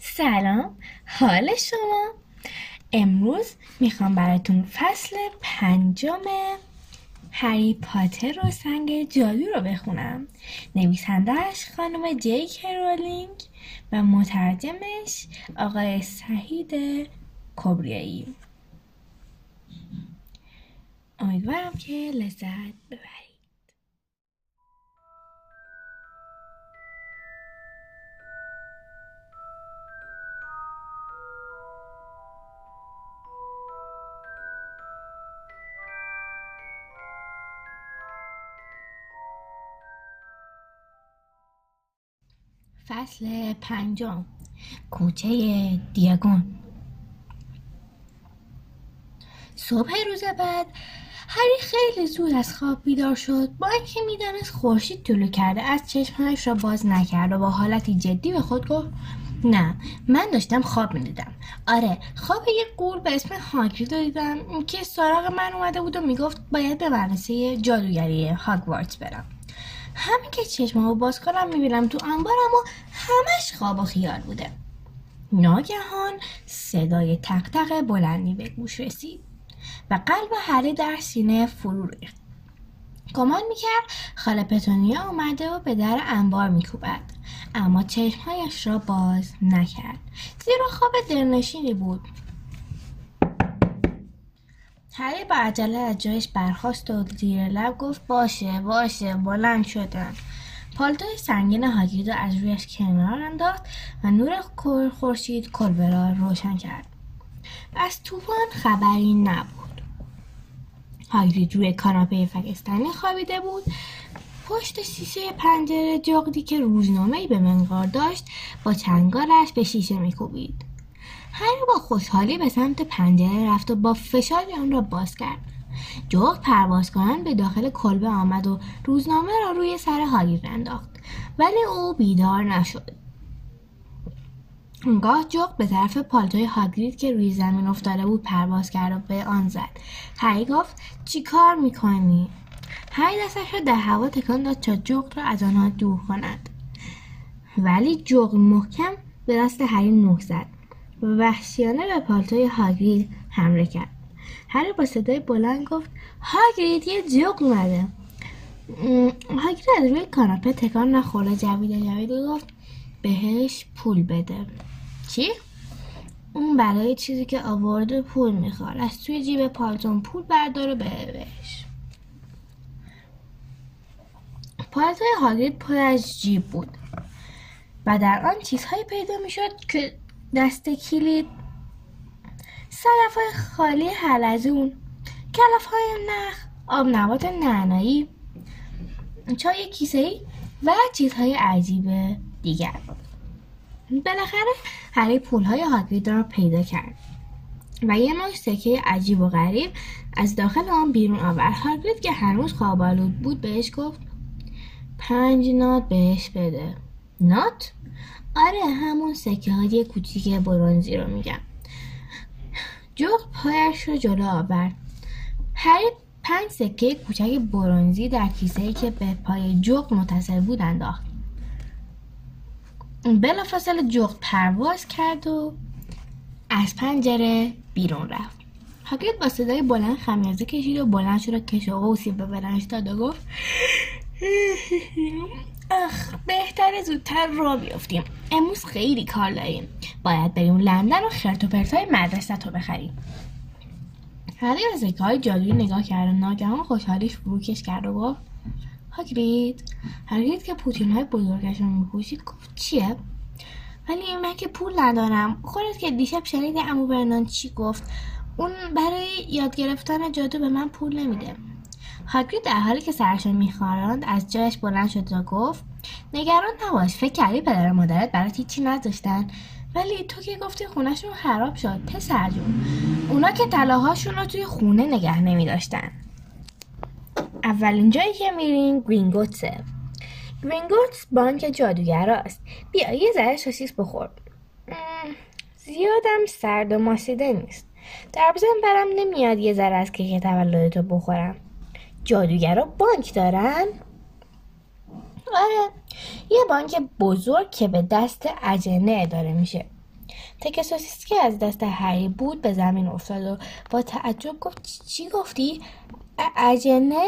سلام حال شما؟ امروز می‌خوام براتون فصل پنجم هری پاتر و سنگ جادو رو بخونم. نویسندهش خانم جیک رولینگ و مترجمش آقای سعید کبریایی. امیدوارم که لذت ببرید. فصل پنجم کوچه دیگون صبح روز بعد هری خیلی زود از خواب بیدار شد. با اینکه می‌دانست خورشید طلوع کرده از چشمهایش را باز نکرد و با حالتی جدی به خود گفت نه من داشتم خواب می‌دیدم. آره خواب یک قول به اسم هاگرید رو دیدم که سراغ من اومده بود و می‌گفت باید به مدرسه جادوگری هاگوارتس برم. همین که چشممو باز کنم می‌بینم تو انبار اما همش خواب و خیال بوده. ناگهان صدای تق بلندی به گوش رسید و قلب هری در سینه فرو ریخت. گمان می‌کرد خاله پتونیا اومده و به در انبار میکوبد اما چشمهایش را باز نکرد. زیرا خواب دلنشینی بود. هری با عجله از جایش برخاست و زیر لب گفت باشه باشه بلند شدن پالتوی سنگین هاگرید از رویش کنار انداخت و نور خورشید کلبه را روشن کرد. از طوفان خبری نبود. هاگرید روی کاناپه فکستانی خوابیده بود. پشت شیشه پنجره جغدی که روزنامهای به منقار داشت با چنگالش به شیشه میکوبید. هری با خوشحالی به سمت پنجره رفت و با فشاری آن را باز کرد. جغد پرواز کنند به داخل کلبه آمد و روزنامه را روی سر هاگرید انداخت. ولی او بیدار نشد. اونگاه جغد به طرف پالتوی هاگرید که روی زمین افتاده بود پرواز کرد و به آن زد. هری گفت چی کار می‌کنی؟ هری دستش را در هوا تکان داد تا جغد را از آنها دور کند. ولی جغد محکم به دست هری نوک زد. وحشیانه به پالتوی هاگرید حمله کرد. هری با صدای بلند گفت هاگرید یه جغد اومده. هاگرید از روی کاناپه تکان نخورده جویده جویده گفت بهش پول بده. چی؟ اون برای چیزی که آورده پول می‌خواد. از توی جیب پالتون پول برداره بهش. پالتوی هاگرید پر از جیب بود و در آن چیزهایی پیدا می‌شد که دست کلید. صدف های خالی حلزون. کلف های نخ آب نبات نعنایی. چای کیسه ای و چیزهای عجیب دیگر. بالاخره هری پولهای هاگرید را پیدا کرد. و یه مش سکه عجیب و غریب از داخل آن بیرون آورد. هاگرید که هنوز خوابالود بود بهش گفت پنج نات بهش بده. نات؟ آره همون سکه های کوچیک برونزی رو میگم جغد پایش رو جلو آورد هری پنج سکه کوچک برونزی در کیسه که به پای جغد متصل بود انداخت بلافاصله جغد پرواز کرد و از پنجره بیرون رفت هاگرید با صدای بلند خمیازه کشید و بلند شد و کش و به بدنش داد و گفت اخ بهتره زودتر را بیفتیم امروز خیلی کار داریم. باید بریم لندن و خرت و پرتای مدرسه رو بخریم. هری به سکه های جادویی نگاه کرد و ناگهان خوشحالیش فروکش کرد و گفت هاگرید هاگرید که پوتین های بزرگش رو میپوشید گفت چیه؟ ولی من که پول ندارم. خودت که دیشب شنیدی امو برنان چی گفت؟ اون برای یاد گرفتن جادو به من پول نمیده. هاگرید در حالی که سرش میخواراند از جایش بلند شد و گفت نگران نباش فکر کردی پدر و مادرت برات هیچی نذاشتن ولی تو که گفتی خونهشون خراب شد پسر جون. اونا که طلاهاشون رو توی خونه نگه نمی داشتن اولین جایی که میرین گرینگوتسه گرینگوتس بانک جادوگراست. بیا یه ذره سوسیس بخور. زیادم سرد و ماسیده نیست. در برم نمیاد یه ذره از کیک تولدتو بخورم. جادوگرا بانک دارن؟ آره یه بانک بزرگ که به دست اجنه اداره میشه. تکه سوسیس که از دست هری بود به زمین افتاد و با تعجب گفت چی گفتی؟ اجنه؟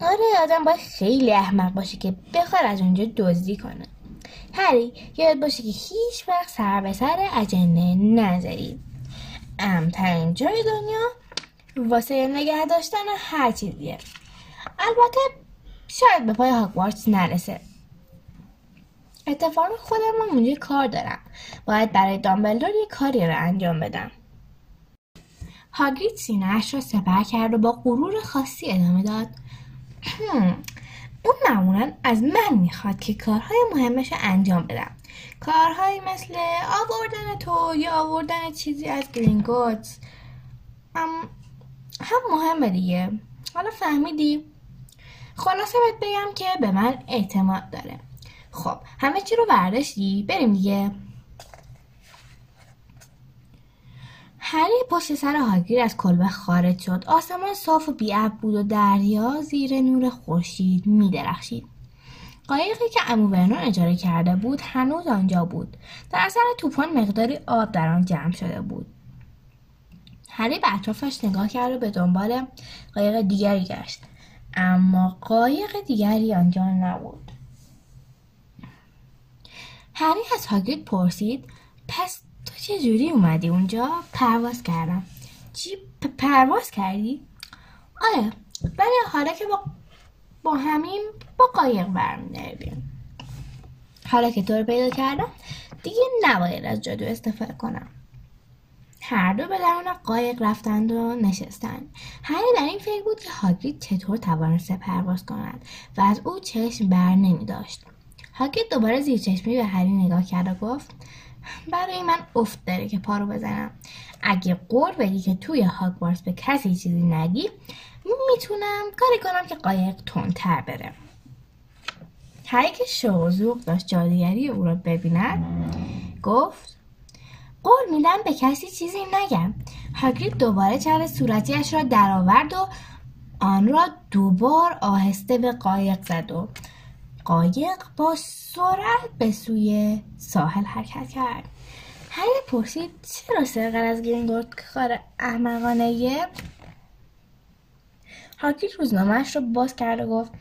آره آدم باید خیلی احمق باشه که بخواد از اونجا دزدی کنه. هری یاد باشه که هیچ وقت سر به سر اجنه نذاری امترین جای دنیا واسه نگه داشتن هر چیزیه. البته شاید به پای هاگوارتس نرسه. اتفاقا خودم هم اونجا کار دارم. باید برای دامبلدور یه کاری رو انجام بدم. هاگرید سینهاش را سپر کرد و با غرور خاصی ادامه داد. اون معمولا از من می‌خواد که کارهای مهمش رو انجام بدم. کارهایی مثل آوردن تو یا آوردن چیزی از گرینگوتس هم, هم مهمه دیگه. حالا فهمیدی؟ خلاصه بهت بگم که به من اعتماد داره. خب همه چی رو برداشتی؟ بریم دیگه. هری پشت سر هاگیر از کلبه خارج شد. آسمان صاف و بیاب بود و دریا زیر نور خورشید میدرخشید. قایقی که امو ورنون اجاره کرده بود هنوز آنجا بود. در اثر طوفان مقداری آب در آن جمع شده بود. هری به اطرافش نگاه کرد و به دنبال قایق دیگری گشت. اما قایق دیگری آنجا نبود. هری از هاگرید پرسید پس تو چه جوری اومدی اونجا؟ پرواز کردم. چی؟ پرواز کردی؟ آره ولی حالا که با با همین با قایق برمیگردیم حالا که تو رو پیدا کردم دیگه نباید از جادو استفاده کنم. هر دو به درون قایق رفتند و نشستند. هری در این فکر بود که هاگرید چطور توانسته پرواز کند و از او چشم بر نمی داشت هاگرید دوباره زیر چشمی به هری نگاه کرد و گفت برای من افت داره که پارو بزنم. اگه قول بدی که توی هاگوارتس به کسی چیزی نگی می‌تونم کاری کنم که قایق تندتر بره. هری که شوق داشت جادوگری او را ببیند گفت قول میدم به کسی چیزی نگم. هاگرید دوباره چر صورتیش را درآورد و آن را دوبار آهسته به قایق زد و قایق با سرعت به سوی ساحل حرکت کرد. هری پرسید چرا سرقل از گرینگورد کار احمقانه هاگرید روزنامهش رو باز کرد و گفت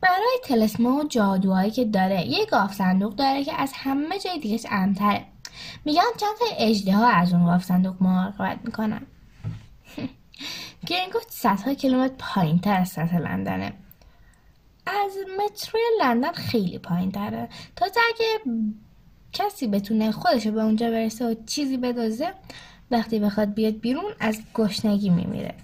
برای تلسما و جادوهایی که داره یه گاف صندوق داره که از همه جای دیگه امتره. میگن چند تا اجده ها از اون گاف صندوق مراقبت می‌کنن. گرینگوت صدها کیلومتر پایین تر از سطح لندنه. از متروی لندن خیلی پایین تره تا اگه کسی بتونه خودشو به اونجا برسه و چیزی بدازه وقتی بخواد بیاد بیرون از گشنگی میمیره.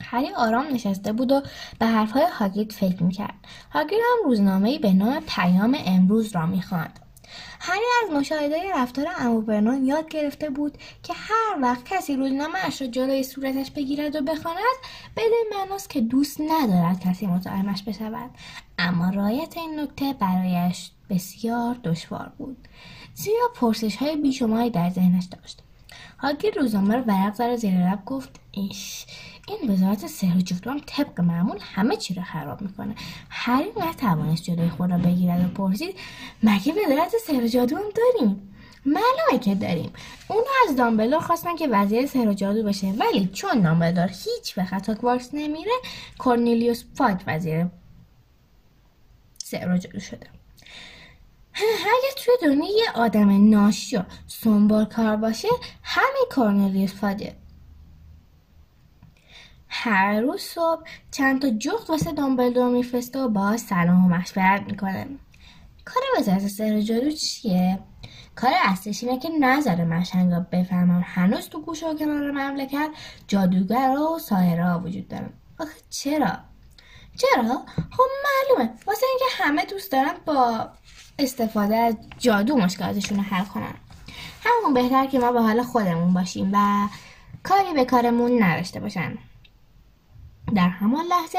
هری آرام نشسته بود و به حرفهای هاگید فکر می‌کرد. هاگید هم روزنامهای به نام پیام امروز را می‌خواند. هری از مشاهده رفتار امو یاد گرفته بود که هر وقت کسی روزنامه اش را جلوی صورتش بگیرد و بخواند بدین معناست که دوست ندارد کسی متهمش بشود. اما رایت این نکته برایش بسیار دشوار بود. زیرا پرسش های بیشماری در ذهنش داشت. هاگیر روزنامه رو ورق زد زیر لب گفت ایش این وزارت سحر و هم طبق معمول همه چی رو خراب می‌کنه. هری نتوانست جلوی خود را بگیرد و پرسید مگه وزارت سحر و جادو هم داریم؟ معلومه که داریم. اونو از دامبلور خواستن که وزیر سحر و جادو بشه ولی چون دامبلور هیچ وقت هاگوارتس نمیره کورنلیوس فاک وزیر سحر و جادو شده. اگه توی دنیا یه آدم ناشی و سنبال کار باشه همین کورنلیوس فاده هر روز صبح چند تا جفت واسه دامبلدور میفرسته و باهاش سلام و مشورت می‌کنه. کار وزارت سر جادو چیه؟ کار اصلیش اینه که نظر مشنگا بفهمم هنوز تو گوشه و کنار مملکت جادوگر و ساهرها وجود دارن. آخه چرا؟ چرا؟ خب معلومه. واسه اینکه همه دوست دارن با استفاده از جادو مشکلاتشون رو حل کنن. همون بهتر که ما به حال خودمون باشیم و کاری به کارمون نداشته باشن. در همان لحظه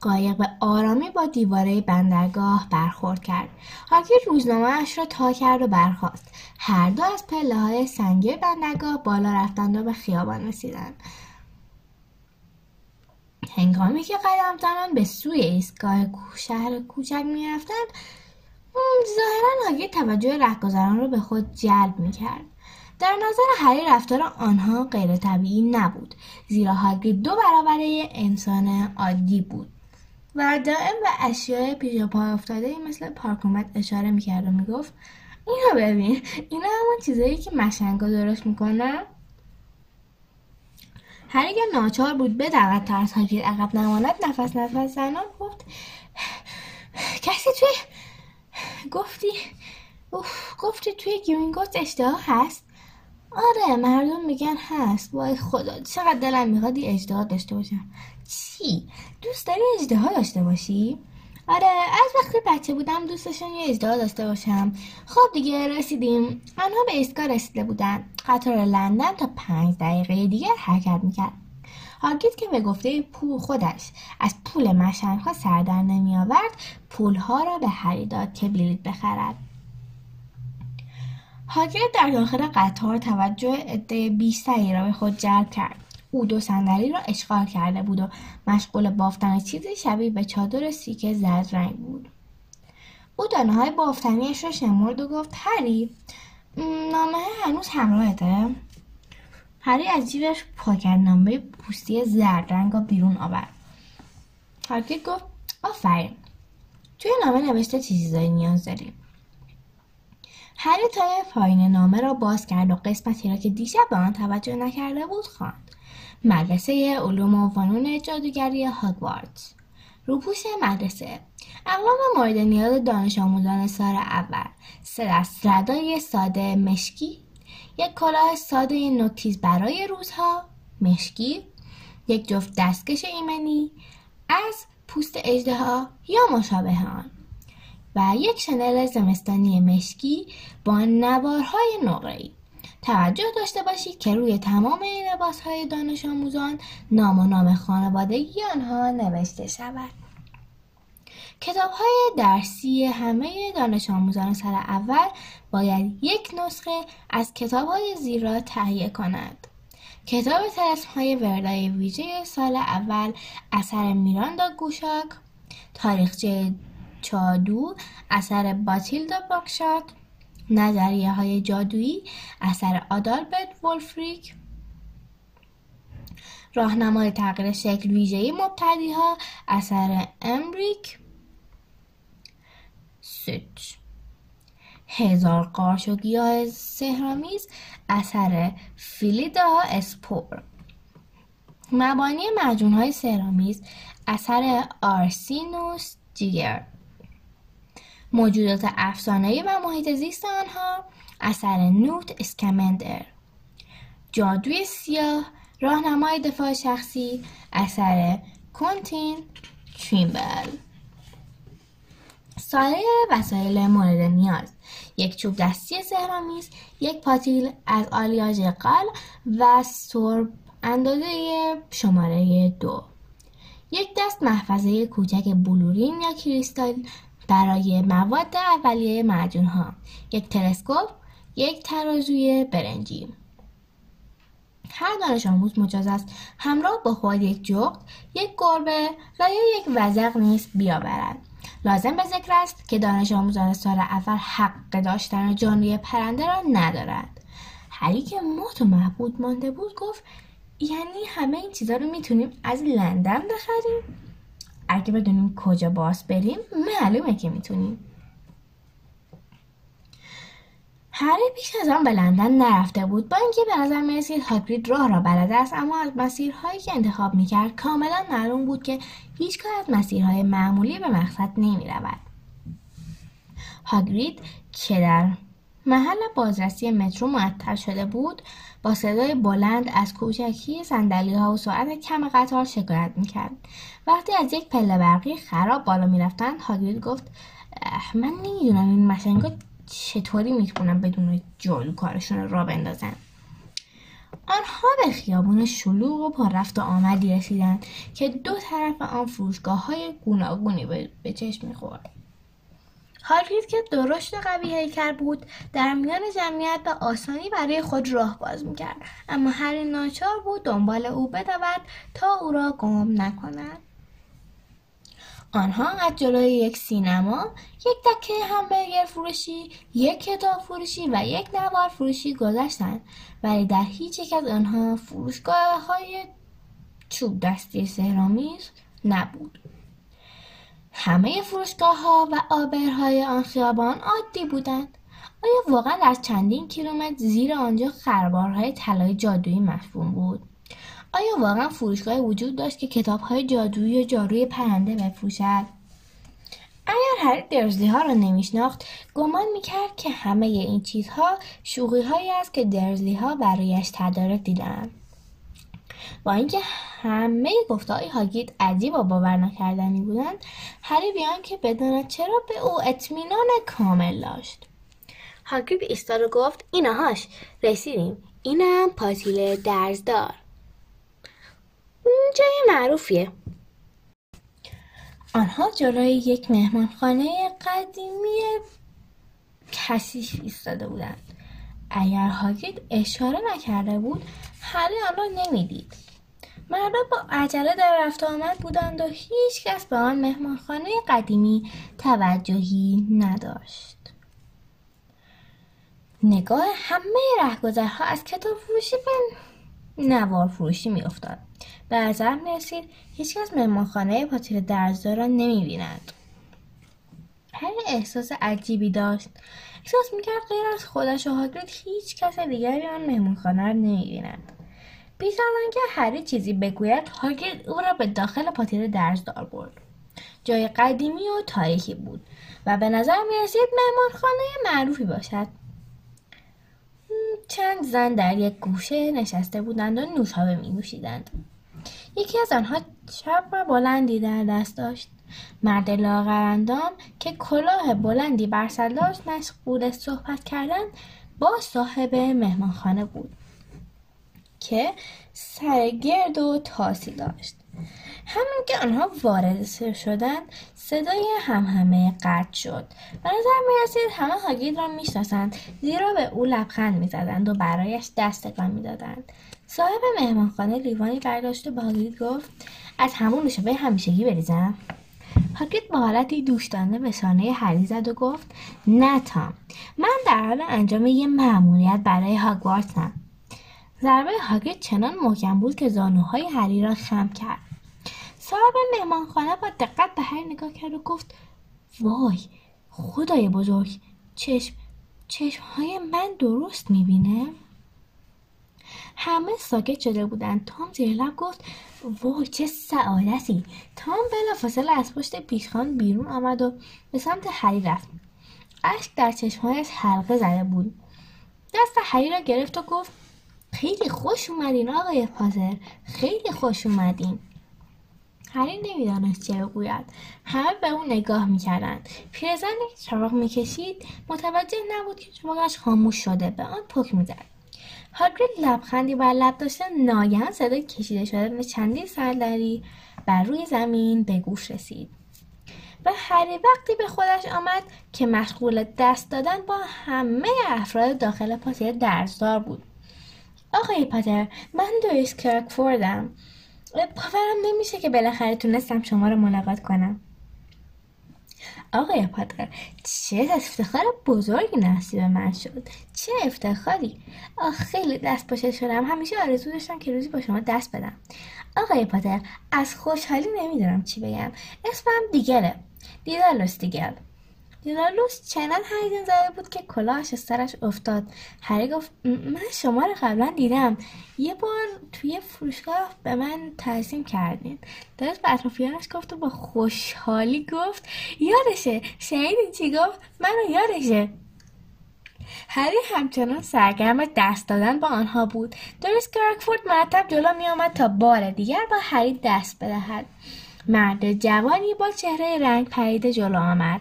قایق به آرامی با دیواره بندرگاه برخورد کرد. هاکی روزنامهاش را تا کرد و برخاست. هر دو از پله های سنگی بندرگاه بالا رفتند و به خیابان رسیدند. هنگامی که قدم زنان به سوی ایستگاه شهر کوچک می‌رفتند ظاهرا هاگرید توجه رهگذران رو به خود جلب می‌کرد. در نظر هری رفتار آنها غیر طبیعی نبود زیرا هاگرید دو برابره انسان عادی بود. و دائم به اشیاء پیش پای افتاده مثل پارکومت اشاره می‌کرد و می‌گفت اینو ببین اینا همون چیزایی که مشنگا درست می‌کنن؟ هر اگر ناچار بود بدود ترس هاگرید عقب نماند نفس نفس زنان گفت کسی توی گفتی اوف گفتی توی گرینگوت اشتها هست؟ آره مردم میگن هست. وای خدا چقدر دلم می‌خواد این اجدها داشته باشم. چی؟ دوست داری اجدها داشته باشی؟ آره از وقتی بچه بودم دوست داشتم یه اجدها داشته باشم. خب دیگه رسیدیم. آنها به ایستگاه رسیده بودن. قطار لندن تا پنج دقیقه دیگر حرکت می‌کرد. هاگید که به گفته پول خودش از پول مشنگها سر در نمی آورد پولها را به هری داد که بلیط بخرد. هاگرید در داخل قطار توجه عده بیشتری را به خود جلب کرد. او دو صندلی را اشغال کرده بود و مشغول بافتن چیزی شبیه به چادر سیک زرد رنگ بود. او دانه های بافتنیش را شمرد و گفت هری نامه هنوز همراهته؟ هری از جیبش نامه پوستی زرد رنگ را بیرون آورد. هاگرید گفت آفرین توی نامه نوشته چه چیزایی نیاز داریم هری تای پایین نامه را باز کرد و قسمتی را که دیشب به آن توجه نکرده بود خواند. مدرسه علوم و فنون جادوگری هاگوارتس روپوش مدرسه. اقلام مورد نیاز دانش آموزان سال اول. سه دست ردای ساده مشکی. یک کلاه ساده نوتیز برای روزها مشکی. یک جفت دستکش ایمنی. از پوست اجدها یا مشابه آن. و یک شنل زمستانی مشکی با نوارهای نقره‌ای توجه داشته باشید که روی تمام این لباس های دانش آموزان نام و نام خانوادگی آنها نوشته شود کتاب های درسی همه دانش آموزان سال اول باید یک نسخه از کتاب های زیر تهیه کنند. کتاب ترسم های وردای ویژه سال اول اثر میراندا گوشاک تاریخچه چادو اثر باتیلدا باکشات نظریه های جادویی اثر آدالبرت ولفریک راهنمای تغییر شکل ویژه مبتدی ها اثر امریک. سچ هزار قارش و گیاه سهرامیز اثر فیلیدا اسپور. مبانی مجون های سهرامیز اثر آرسینوس جیگر. موجودات افسانه‌ای و محیط زیست آنها اثر نوت اسکمندر. جادوی سیاه راهنمای دفاع شخصی اثر کنتین تریمبل. سایر وسایل مورد نیاز یک چوب دستی سهرامیز یک پاتیل از آلیاژ قل و سرب اندازه شماره دو. یک دست محفظه کوچک بلورین یا کریستال برای مواد اولیه معجون ها یک تلسکوپ یک ترازوی برنجی. هر دانش آموز مجاز است همراه با خود یک جغد یک گربه و یا یک وزق نیز بیاورد. لازم به ذکر است که دانش آموزان سال اول حق داشتن جانوی پرنده را ندارد هری که مات و محبود مانده بود گفت یعنی همه این چیزها رو می‌تونیم از لندن بخریم؟ اگه بدونیم کجا باز بریم معلومه که می‌تونیم. هری پیش از آن به لندن نرفته بود. با اینکه به نظر می‌رسید هاگرید راه را بلد است اما از مسیرهایی که انتخاب می‌کرد کاملا معلوم بود که هیچگاه از مسیرهای معمولی به مقصد نمی‌رود. هاگرید که در محل بازرسی مترو معطل شده بود. با صدای بلند از کوچکی سندلی ها و سرعت کم قطار شکایت می‌کرد. وقتی از یک پله برقی خراب بالا می‌رفتند هاگرید گفت من نمی‌دونم این مشنگا چطوری می‌تونن بدون جادو کارشون را بندازن. آنها به خیابون شلوغ و پر رفت و آمدی رسیدند که دو طرف آن فروشگاه های گوناگونی به چشم می‌خورد. هاگرید که درشت قوی هیکل بود. در میان جمعیت به آسانی برای خود راه باز می‌کرد. اما هر ناچار بود دنبال او بدود تا او را گم نکند. آنها از جلوی یک سینما یک دکه همبرگر فروشی یک کتاب فروشی و یک نوار فروشی گذشتند ولی در هیچ یک از آنها فروشگاه های چوب دستی سهرامیز نبود. همه فروشگاه ها و آبرهای آن خیابان عادی بودند. آیا واقعا از چندین کیلومتر زیر آنجا خربارهای طلای جادویی مفهوم بود؟ آیا واقعا فروشگاه وجود داشت که کتاب های جادویی و جاروی پرنده بفروشد؟ اگر هری درزلی ها را نمیشناخت گمان می‌کرد که همه این چیزها شوخی هایی است که درزلی ها برایش تدارک دیدند با اینکه همه گفته های هاگید عجیب و باور نکردنی بودند هری بیان که بداند چرا به او اطمینان کامل داشت. هاگرید ایستاد و گفت اینهاش رسیدیم. اینم پاتیل درزدار. جای معروفیه. آنها جلوی یک مهمانخانه قدیمی کثیف ایستاده بودند. اگر هاگرید اشاره نکرده بود هری آن را نمی‌دید. مردم با عجله در رفت آمد بودند و هیچ کس به آن مهمانخانه قدیمی توجهی نداشت. نگاه همه رهگذرها از کتاب فروشی به نوار فروشی میافتاد. به نظر می‌رسید هیچکس مهمانخانه پاتیر درزدار را نمی‌بیند. هر احساس عجیبی داشت. احساس می‌کرد غیر از خودش و هاگرید هیچ کس دیگری آن مهمانخانه را نمی‌بیند بیش از آنکه هری چیزی بگوید هاگرید او را به داخل پاتیر درزدار برد جای قدیمی و تاریخی بود و به نظر می‌رسید مهمانخانه معروفی باشد چند زن در یک گوشه نشسته بودند و نوشابه می نوشیدند. یکی از آنها چپ بلندی در دست داشت. مرد لاغرندام که کلاه بلندی بر سر داشت مشغول صحبت کردن با صاحب مهمانخانه بود که سرگرد و تاسی داشت. همین که آنها وارد شدند صدای همهمه قطع شد. به نظر می‌رسید همه هاگید را می‌شناسند زیرا به او لبخند می‌زدند و برایش دست تکان می‌دادند. صاحب مهمانخانه لیوانی برداشت و به هاگید گفت از همون نوشابه همیشگی بریزم؟ هاگید با حالتی دوشدانه به شانه هری زد و گفت نه تام من در حال انجام یه معمولیت برای هاگوارتسم ضربه هاگید چنان محکم بود که زانوهای هری را خم کرد. صاحب مهمانخانه با دقت به هر نگاه کرد و گفت وای خدای بزرگ چشم چشم های من درست می‌بینه؟ همه ساکت شده بودند تام زیر لب گفت وای چه سعادتی. تام بلافاصله از پشت پیشخان بیرون آمد و به سمت هری رفت. اشک در چشمهایش حلقه زده بود. دست هری را گرفت و گفت خیلی خوش اومدین آقای پازر خیلی خوش اومدین. هری نمی‌دانست چه بگوید. همه به او نگاه می‌کردند. پیرزن چراغ می‌کشید. متوجه نبود که چراغش خاموش شده به آن پک می‌زد. هاگرید لبخندی بر لب داشته ناگهان صدای کشیده شدن چندین سردری بر روی زمین به گوش رسید. و هری وقتی به خودش آمد که مشغول دست دادن با همه افراد داخل پاتر درزدار بود. آقای پاتر من دویس کرکفوردم. باورم نمیشه که بالاخره تونستم شما رو ملاقات کنم. آقای پاتر چه افتخار بزرگی نصیب من شد. چه افتخاری. آخ خیلی دست باشه شدم. همیشه آرزو داشتم که روزی با شما دست بدم. آقای پاتر از خوشحالی نمی‌دونم چی بگم. اسمم دیگله دیدالوس دیگل دیدالوس چنان هیجان زده بود که کلاهش سرش افتاد. هری گفت من شما رو قبلا دیدم. یه بار توی فروشگاه به من تعظیم کردین. درست به اطرافیانش گفت و با خوشحالی گفت یادشه شنیدی چی گفت؟ منو یادشه. هری همچنان سرگرم دست دادن با آنها بود. درست گرکفورد مرتب جلو می آمد تا بار دیگر با هری دست بدهد. مرد جوانی با چهره رنگ پریده جلو آمد.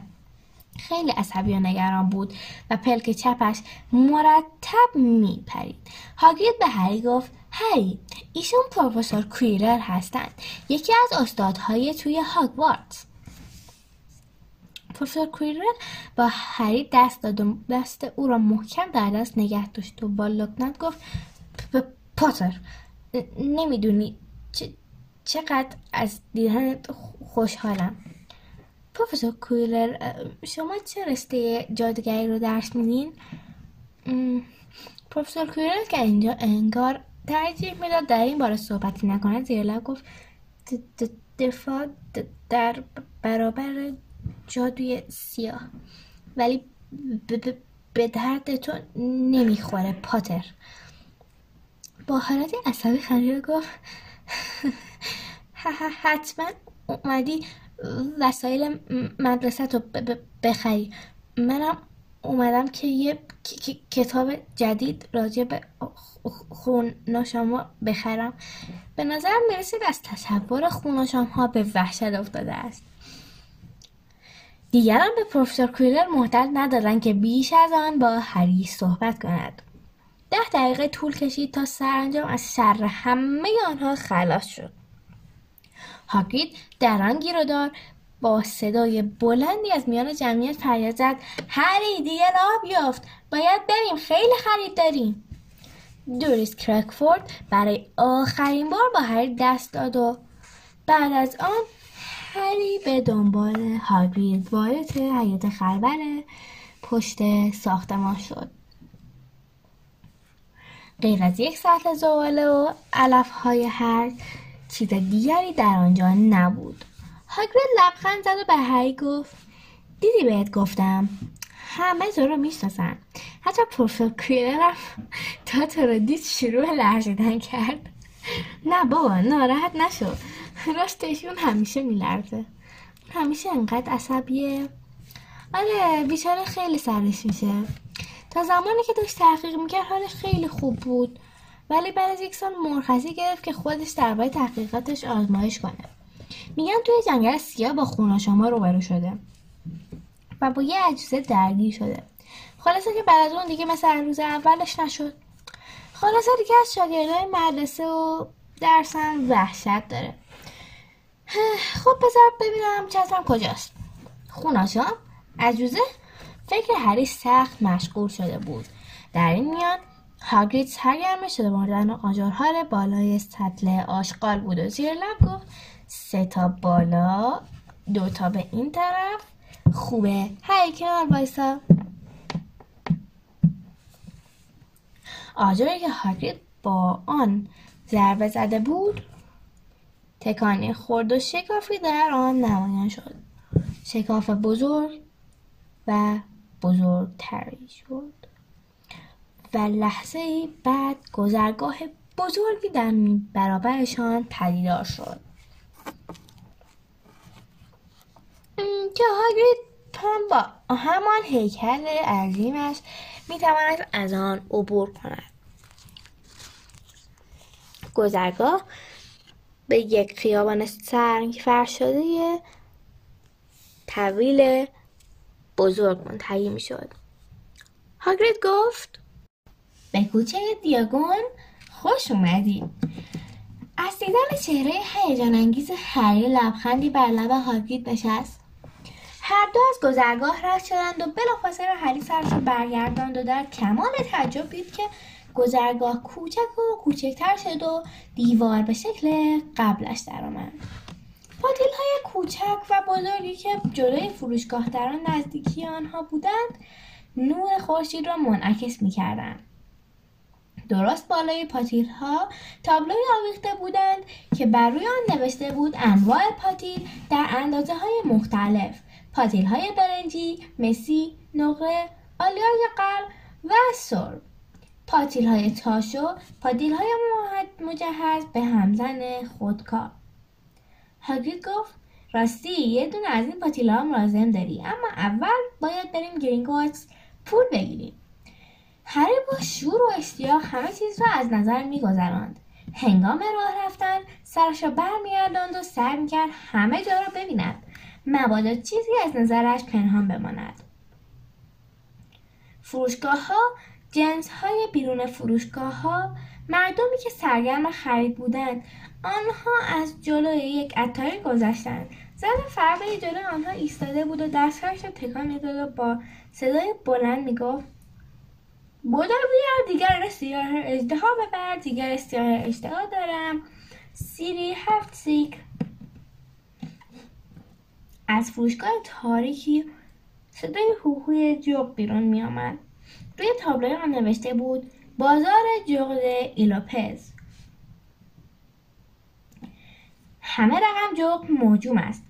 خیلی عصبی و نگران بود و پلک چپش مرتب میپرید. هاگرید به هری گفت هری ایشون پروفسور کویرر هستند. یکی از استادهای توی هاگوارتس پروفسور کویرر با هری دست داد و دست او را محکم در دست نگه داشت و با لکنت گفت پاتر نمی‌دونی چقدر از دیدن خوشحالم. پروفسور کویلر شما چه رشته جادوگری رو درس میدین؟ پروفسور کویلر که اینجا انگار ترجیح می‌داد در این باره صحبتی نکنه زیر لب گفت دفاع در برابر جادوی سیاه ولی به درد تو نمی‌خوره پاتر با حالت عصبی خنده گفت حتما اومدی وسایل مدرسه تو بخری. منم اومدم که یه کتاب جدید راجع به خوناشاما بخرم. به نظرم می‌رسید از تصور خوناشام به وحشت افتاده است. دیگران به پروفسور کویلر مهلت ندادن که بیش از آن با هری صحبت کند. ده دقیقه طول کشید تا سرانجام از شر همه آنها خلاص شد. هاگرید در آن گیرودار با صدای بلندی از میان جمعیت فریاد زد. هری دیگه راه بیافت باید بریم خیلی خرید داریم. دوریس کرکفورد برای آخرین بار با هری دست داد و بعد از آن هری به دنبال هاگرید وارد حیات خلبر پشت ساختمان شد. غیر از یک سطل زباله و علف های هر چیز دیگری در آنجا نبود. هاگرید لبخند زد و به هری گفت دیدی بهت گفتم همه تو رو می‌شناسن. حتی پروفسور کریرم تا تو رو دید شروع لرزیدن کرد. نه بابا ناراحت نشو. راستشون همیشه میلرزه. همیشه انقدر عصبیه آره بیچاره خیلی سرش میشه. تا زمانی که داشت تحقیق می‌کرد حالش خیلی خوب بود. ولی بعد از یک سال مرخصی گرفت که خودش درباره تحقیقاتش آزمایش کنه. میگن توی جنگل سیاه با خوناشما روبرو شده و با یه عجزه درگیر شده. خلاصه که بعد از اون دیگه مثل روز اولش نشد. خلاصه دیگه از شاگردای مدرسه و درسم وحشت داره. خب بذار ببینم چتم کجاست. خوناشام عجوزه فکر هری سخت مشغول شده بود. در این میان هاگرید سرگرم شده بردن آجرها بالای سطل آشغال بود و زیر لب گفت سه تا بالا دو تا به این طرف. خوبه. هی کنار وایسا. آجری که هاگرید با آن ضربه زده بود تکانی خورد و شکافی در آن نمایان شد. شکاف بزرگ و بزرگتری شد. و لحظه بعد گذرگاه بزرگی در برابرشان پدیدار شد که هاگرید با همان هیکل عظیمش می‌تواند از آن عبور کند گذرگاه به یک خیابان سنگ فرشاده طویل بزرگ منتهی می شد. هاگرید گفت به کوچه دیاگون خوش اومدی. از دیدن چهره هیجان انگیز هری لبخندی بر لب هاگرید نشست. هر دو از گذرگاه رد شدند و بلافاصله هری سرش برگرداند و در کمال تعجب دید که گذرگاه کوچک و کوچکتر شد و دیوار به شکل قبلش درآمد. پاتیل های کوچک و بزرگی که جلوی فروشگاه در نزدیکی آنها بودند نور خورشید را منعکس می‌کردند. درست بالای پاتیل ها تابلوی آویخته بودند که بر روی آن نوشته بود انواع پاتیل در اندازه های مختلف. پاتیل های برنجی، مسی، نقره، آلیای قلب و سرب. پاتیل های تاشو پاتیل های مجهز به همزن خودکار. هاگرید گفت راستی یه دونه از این پاتیلا هم لازم داری اما اول باید بریم گرینگوتس پول بگیریم. هری با شور و اشتیاق همه چیز را از نظر میگذراند. هنگام راه رفتن سرش را برمیگرداند و سعی می‌کرد همه جا را ببیند. مبادا چیزی از نظرش پنهان بماند. فروشگاه ها جنس های بیرون فروشگاه ها مردمی که سرگرم خرید بودند آنها از جلوی یک اتاری گذشتند. زن فربه جلوی آنها ایستاده بود و دستهایش را تکان می‌داد و با صدای بلند می‌گفت بودر بیار دیگر سیاه اجدها ببر دیگر سیاه اجدها دارم. سیری هفت سیک. از فروشگاه تاریکی صدای هوهوی جغ بیرون می آمد. روی تابلوی آن نوشته بود بازار جغد ایلوپز همه رقم جغد موجوم است.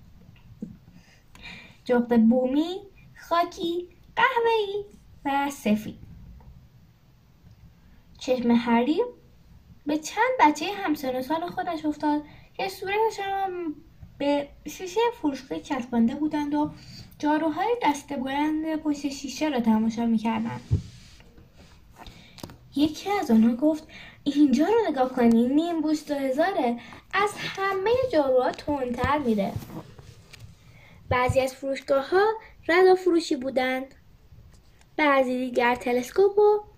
جغد بومی خاکی قهوه‌ای و سفید. چشم هری به چند بچه همسن سال خودش افتاد که صورتشان به شیشه فروشگاه چسبانده بودند و جاروهای دست بلند پشت شیشه را تماشا می‌کردند. یکی از آنها گفت اینجا رو نگاه کنی نیم بوست و هزاره. از همه جاروها تندتر میره. بعضی از فروشگاه ها ردا فروشی بودند. بعضی دیگر تلسکوپ و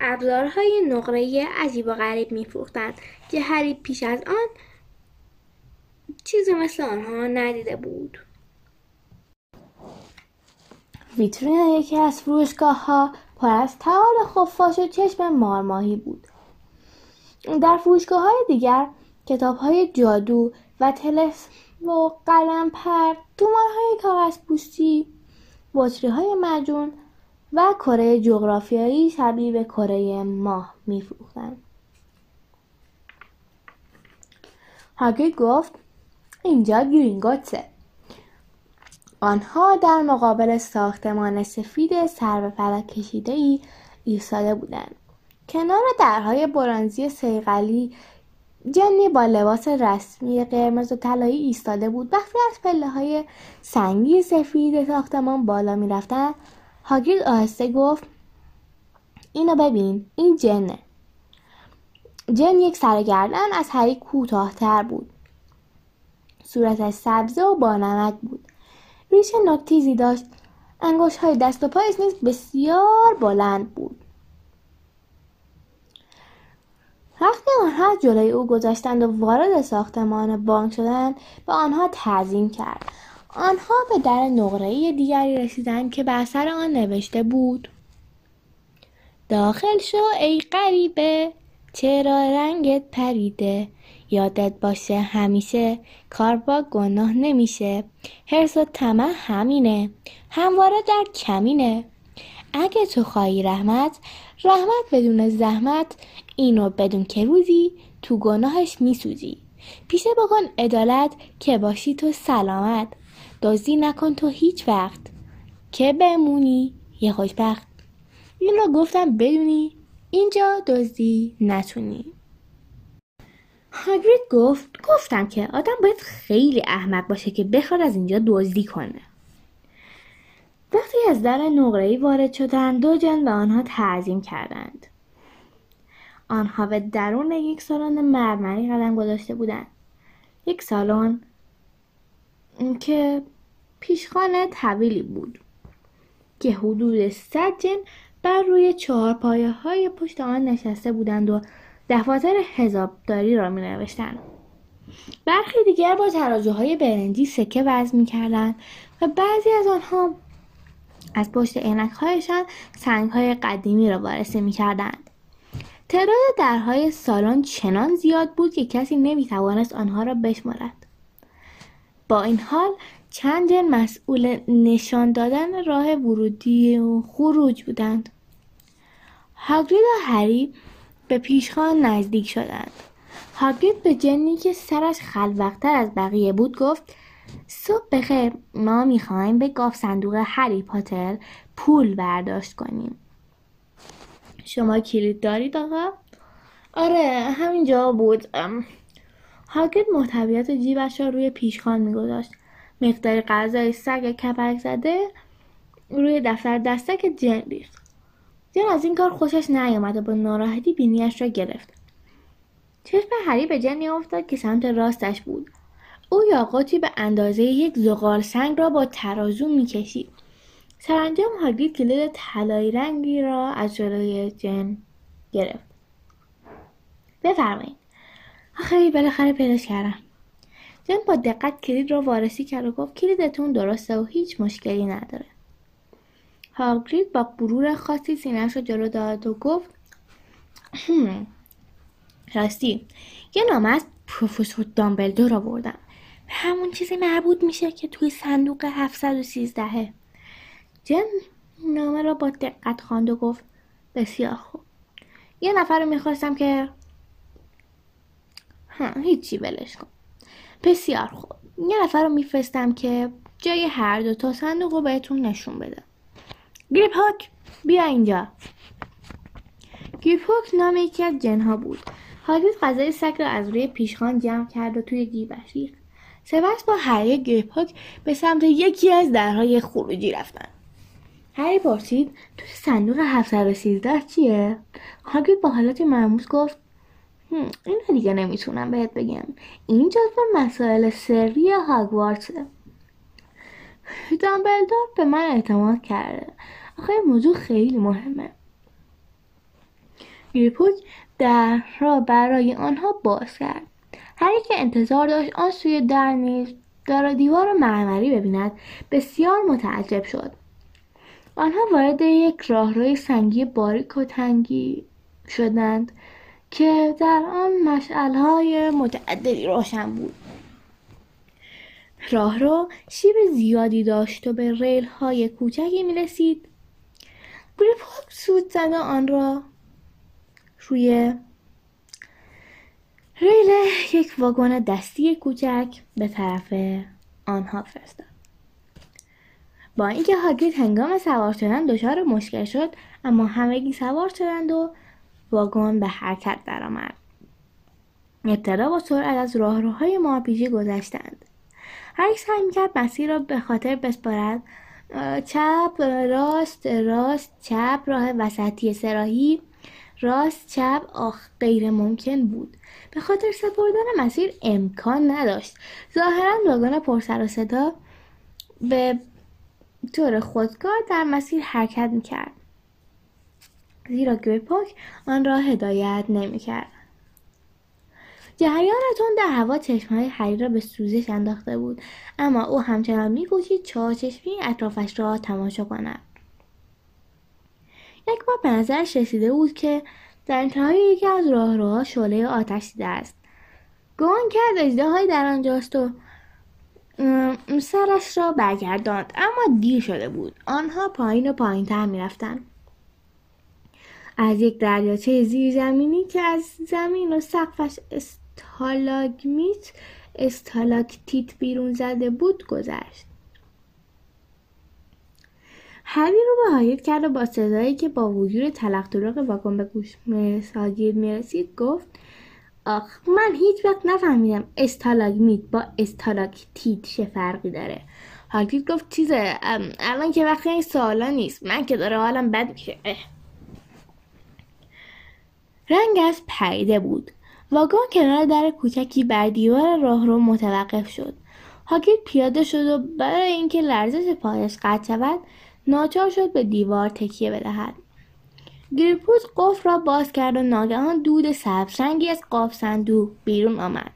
ابزارهای نقره عجیب و غریب میفروختند که هری پیش از آن چیزی مثل آنها ندیده بود. ویترین یکی از فروشگاه ها پر از تعال خفاش و چشم مارماهی بود. در فروشگاه های دیگر کتاب های جادو و تلس و قلم پر تومان های کاغذ پوستی بطری های مجون و کره جغرافیایی شبیه به کره ماه میفروختند هاگرید گفت اینجا گرینگوتسه. آنها در مقابل ساختمان سفید سر به فلک کشیده ای ایستاده بودند. کنار درهای برانزی سیغلی جنی با لباس رسمی قرمز و طلایی ایستاده بود. وقتی از پله های سنگی سفید ساختمان بالا می‌رفتند هاگرید آهسته گفت اینو ببین این جنه. جن یک سرگردن از هری کوتاهتر بود. صورتش سبزه و بانمک بود. ریش نکتیزی داشت. انگوش های دست و پایش نیز بسیار بلند بود. وقتی آنها جلوی او گذاشتند و وارد ساختمان بانک شدند به آنها تعظیم کرد. آنها به در نقره دیگری رسیدند که بر سر آن نوشته بود. داخل شو ای غریبه چرا رنگت پریده؟ یادت باشه همیشه کار با گناه نمیشه. حرس و طمع همینه همواره در کمینه. اگه تو خواهی رحمت رحمت بدون زحمت اینو بدون که روزی تو گناهش میسوزی. پیشه بکن عدالت که باشی تو سلامت. دزدی نکن تو هیچ وقت. که بمونی یه خوشبخت. این رو گفتم بدونی اینجا دزدی نتونی. هاگرید گفت گفتم که آدم باید خیلی احمق باشه که بخواد از اینجا دزدی کنه. وقتی از در نقره‌ای وارد شدند دو جن به آنها تعظیم کردند. آنها به درون یک سالن مرمری قدم گذاشته بودند. یک سالن که پیشخانه طویلی بود که حدود صد جن بر روی چهار پایه های پشت آن نشسته بودند و دفاتر حسابداری را می نوشتند. برخی دیگر با تراجوهای برنجی سکه وزن می کردند و بعضی از آنها از پشت عینکهایشان سنگهای قدیمی را وارسی می کردند. تعداد درهای سالن چنان زیاد بود که کسی نمی توانست آنها را بشمارد. با این حال چند جن مسئول نشان دادن راه ورودی و خروج بودند. هاگرید و هری به پیشخان نزدیک شدند. هاگرید به جنی که سرش خلوقتر از بقیه بود گفت صبح بخیر ما می‌خوایم به گاف صندوق هری پاتر پول برداشت کنیم شما کلید دارید آقا؟ آره همینجا بود هاگرید محتویات جیبش را روی پیشخان میگذاشت. مقداری غذای سگ کپک زده روی دفتر دستک جن ریخت. جن از این کار خوشش نیامد و با ناراحتی بینیش را گرفت. چشم هری به جنی افتاد که سمت راستش بود. او یاقوتی به اندازه یک زغال سنگ را با ترازو می‌کشید. سرانجام هاگرید کلید طلایی رنگی را از جلوی جن گرفت. بفرمایید. آخه بالاخره پیداش کردم. جن با دقت کلید را وارسی کرد و گفت کلیدتون درسته و هیچ مشکلی نداره. هاگرید با غرور خاصی سینهش را جلو داد و گفت راستی یه نامه از پروفسور دامبلدور آوردم همون چیزی مربوط میشه که توی صندوق 713 جن نامه را با دقت خواند و گفت بسیار خوب. یه نفر رو می‌خواستم که هیچی ولش کن. بسیار خوب. یه نفر رو میفرستم که جای هر دو تا صندوق رو بهتون نشون بده. گریپ هاک بیا اینجا. گریپ هاک نام یکی از جنها بود. حالیت غذای سگ را از روی پیشخان جمع کرد و توی جیبش ریخت سپس با هری گریپ هاک به سمت یکی از درهای خروجی رفتن. هری پرسید تو صندوق 713 چیه؟ هاگرید با حالت مرموز گفت این دیگه نمی‌تونم بهت بگم. این جزو مسائل سری هاگوارتسه. دامبلدور به من اعتماد کرده. آخه موضوع خیلی مهمه. گریپوک در را برای آنها باز کرد. هر که انتظار داشت آن سوی در نیز در دیوار مرمری ببیند. بسیار متعجب شد. آنها وارد یک راهروی سنگی باریک و تنگی شدند. که در آن مشعلهای متعددی روشن بود. راهرو شیب زیادی داشت و به ریل های کوچکی می رسید گریپ سود زد آن را روی ریل یک واگن دستی کوچک به طرف آنها فرستاد. با اینکه هاگرید هنگام سوار شدن دچار مشکل شد اما همگی سوار شدند و واگن به حرکت درآمد. ابتدا با سرعت از راهروهای مارپیچی گذشتند. هر سعی می‌کرد مسیر را به خاطر بسپارد. چپ راست راست چپ راه وسطی سراحی راست چپ آخ غیر ممکن بود. به خاطر سپردن مسیر امکان نداشت. ظاهرا واگن پرسر و صدا به طور خودکار در مسیر حرکت می‌کرد. زیرا گریپاک آن را هدایت نمی‌کرد. جریان تون در هوا چشمهای هری را به سوزش انداخته بود اما او همچنان میکوشید چهارچشمی اطرافش را تماشا کند. یک بار به نظرش رسیده بود که در انتهای یکی از راهروها شعله آتش دیده است. گمان کرد اجدهایی در آنجاست و سرش را برگرداند اما دیر شده بود. آنها پایین و پایین تر می‌رفتند. از یک دریاچه زیرزمینی که از زمین و سقفش استالاگمیت استالاکتیت بیرون زده بود گذشت. هری رو به هایت کرد و با صدایی که با وجود تلق واگن به گوش ساگیر می‌رسید گفت آخ من هیچ وقت نفهمیدم استالاگمیت با استالاکتیت چه فرقی داره. هاگرید گفت چیزه الان که وقت این سوالا نیست من که داره حالم بد میشه. رنگ از پریده بود. واگن کنار در کوچکی بر دیوار راهرو متوقف شد. هاگرید پیاده شد و برای اینکه لرزش پایش قطع شود ناچار شد به دیوار تکیه بدهد. گریپوس قفل را باز کرد و ناگهان دود سبزرنگی از قاب صندوق بیرون آمد.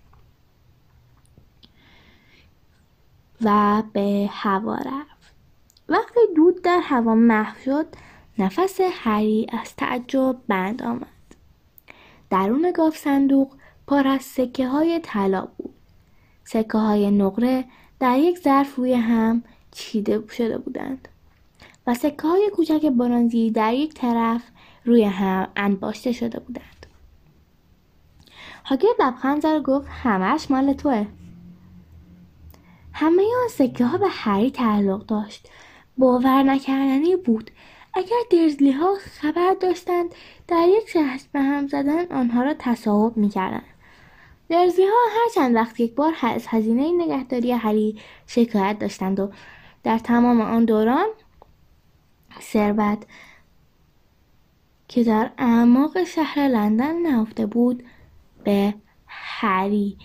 و به هوا رفت. وقتی دود در هوا محو شد نفس هری از تعجب بند آمد. درون گاف صندوق پر از سکه های طلا بود. سکه های نقره در یک ظرف روی هم چیده شده بودند و سکه های کوچک برانزی در یک طرف روی هم انباشته شده بودند. هاگرید لبخند زد و گفت همش مال توه. همه آن سکه ها به هری تعلق داشت. باور نکردنی بود اگر درزلی ها خبر داشتند در یک شهر به هم زدن آنها را تصاحب می‌کردند. درزلی ها هر چند وقت یک بار از هزینه نگهداری هری شکایت داشتند و در تمام آن دوران ثروت که در اعماق شهر لندن نهفته بود به هری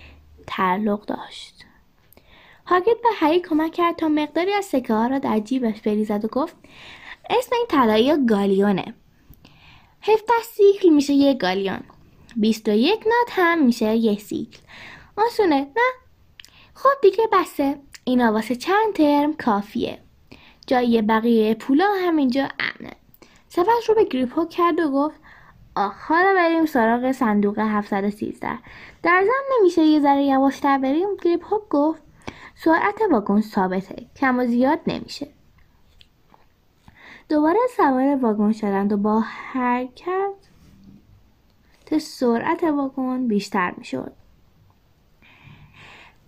تعلق داشت. هاگت به هری کمک کرد تا مقداری از سکه ها را در جیبش بریزد و گفت اسم این طلایی گالیونه. هفته سیکل میشه یک گالیون. بیست و یک نات هم میشه یک سیکل. آسونه نه؟ خب دیگه بسه. اینا واسه چند ترم کافیه. جای بقیه پولا همینجا امنه. سپس رو به گریپو کرد و گفت آخ حالا بریم سراغ صندوق 713 در ضمن نمیشه یه ذره یواشتر بریم. گریپ گفت سرعت واگن ثابته. کم و زیاد نمیشه. دوباره سوار واگن شدند و با حرکت سرعت واگن بیشتر می‌شد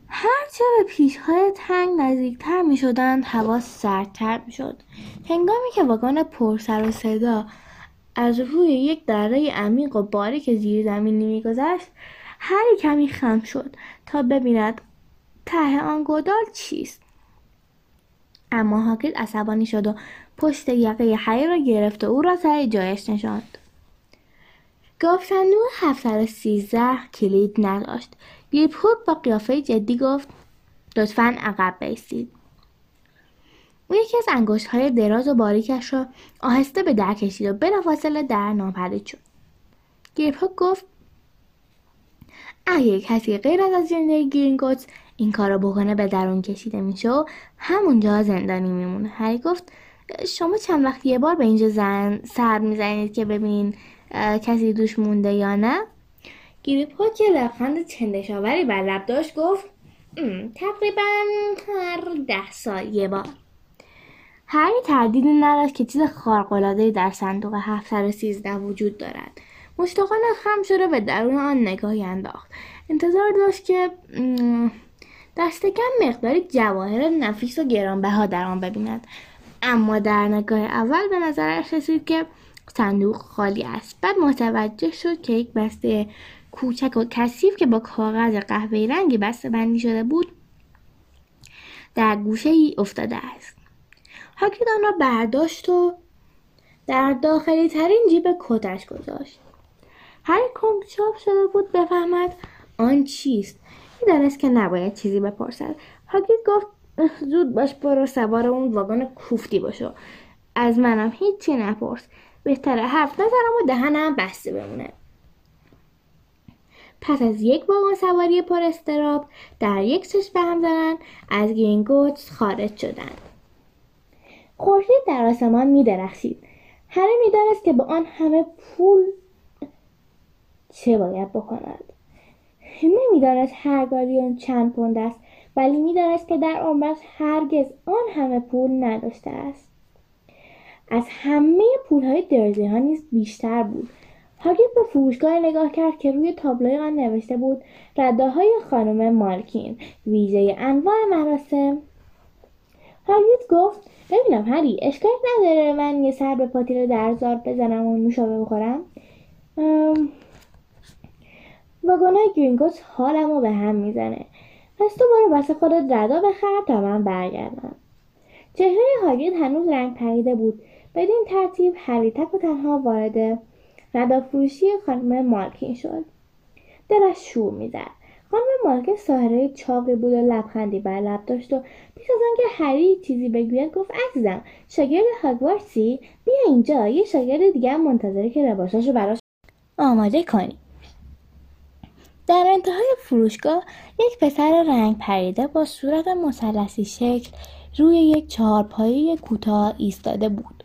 هرچه به پیشهای تنگ نزدیکتر می شدند هوا سردتر می شد. هنگامی که واگن پر سر و صدا از روی یک دره عمیق و باریک زیر زمینی میگذشت هری کمی خم شد تا ببیند ته آن گودال چیست اما هاکیت عصبانی شد و پشت یقه هری را گرفت و او را سر جایش نشاند. گفت صندوق سیزده کلید نداشت. گیپهوک با قیافه جدی گفت لطفا عقب بیستید او یکی از انگشت های دراز و باریکش را آهسته به در کشید و بلافاصله در ناپدید شد. گیپهوک گفت اگه کسی غیر از جنده گرینگوتس این کار رو بکنه به درون کشیده میشه و همونجا زندانی میمونه. هری گفت شما چند وقت یه بار به اینجا زن سر می‌زنید که ببینین کسی دوش مونده یا نه؟ گریپ که لبخند چندشاوری بر لب داشت گفت تقریبا هر ده سال یه بار. هری تردیدی نداشت که چیز خارق‌العادهای در صندوق هفت سیزده وجود دارد. مشتاقانه خم شده به درون آن نگاهی انداخت. انتظار داشت که دستکم مقداری جواهر نفیس و گرانبها در آن ببیند. اما در نگاه اول به نظرش رسید که صندوق خالی است. بعد متوجه شد که یک بسته کوچک و کثیف که با کاغذ قهوه‌ای رنگی بسته بندی شده بود در گوشه ای افتاده است. هاکید آن را برداشت و در داخلی ترین جیب کتش گذاشت. هر چاپ شده بود بفهمد آن چیست. می‌دانست که نباید چیزی بپرسد. هاکید گفت زود باش برو سوار اون واگن کوفتی باشو. از منم هیچی نپرس. بهتره حرف نزنم و دهنم بسته بمونه. پس از یک واگن سواری پر استراب در یک چشم هم زدن از گینگوتس خارج شدند خورشید در آسمان می درخشید. هری می‌دانست که با آن همه پول چه باید بکند. نمی‌دانست هر گالیون چند پوند است. ولی می‌دانست که در عمرش هرگز آن همه پول نداشته است. از همه پولهای درزی ها نیز بیشتر بود. هاگید به فروشگاه نگاه کرد که روی تابلوی آن نوشته بود رده های خانم مالکین ویژه انواع مراسم. هاگید گفت ببینم هری اشکال نداره من یه سر به پاتیل درزار بزنم و نوشابه بخورم؟ واگنای گرینگوت حالمو به هم می‌زنه. پس تو برو واسه خودت ردا بخر تا من برگردم. چهره هاگید هنوز رنگ پریده بود. بدین ترتیب هری تک و تنها وارد فروشی خانم مالکین شد. دلش شور می‌زد. خانم مالکین ساهره چاقی بود و لبخندی بر لب داشت و پیش از آنکه هری چیزی بگوید گفت عزیزم شاگرد هاگوارتسی بیا اینجا یه شاگرد دیگه هم منتظره که لباساشو براش آماده کنی. در انتهای فروشگاه یک پسر رنگ پریده با صورت مثلثی شکل روی یک چهارپایه کوتاه ایستاده بود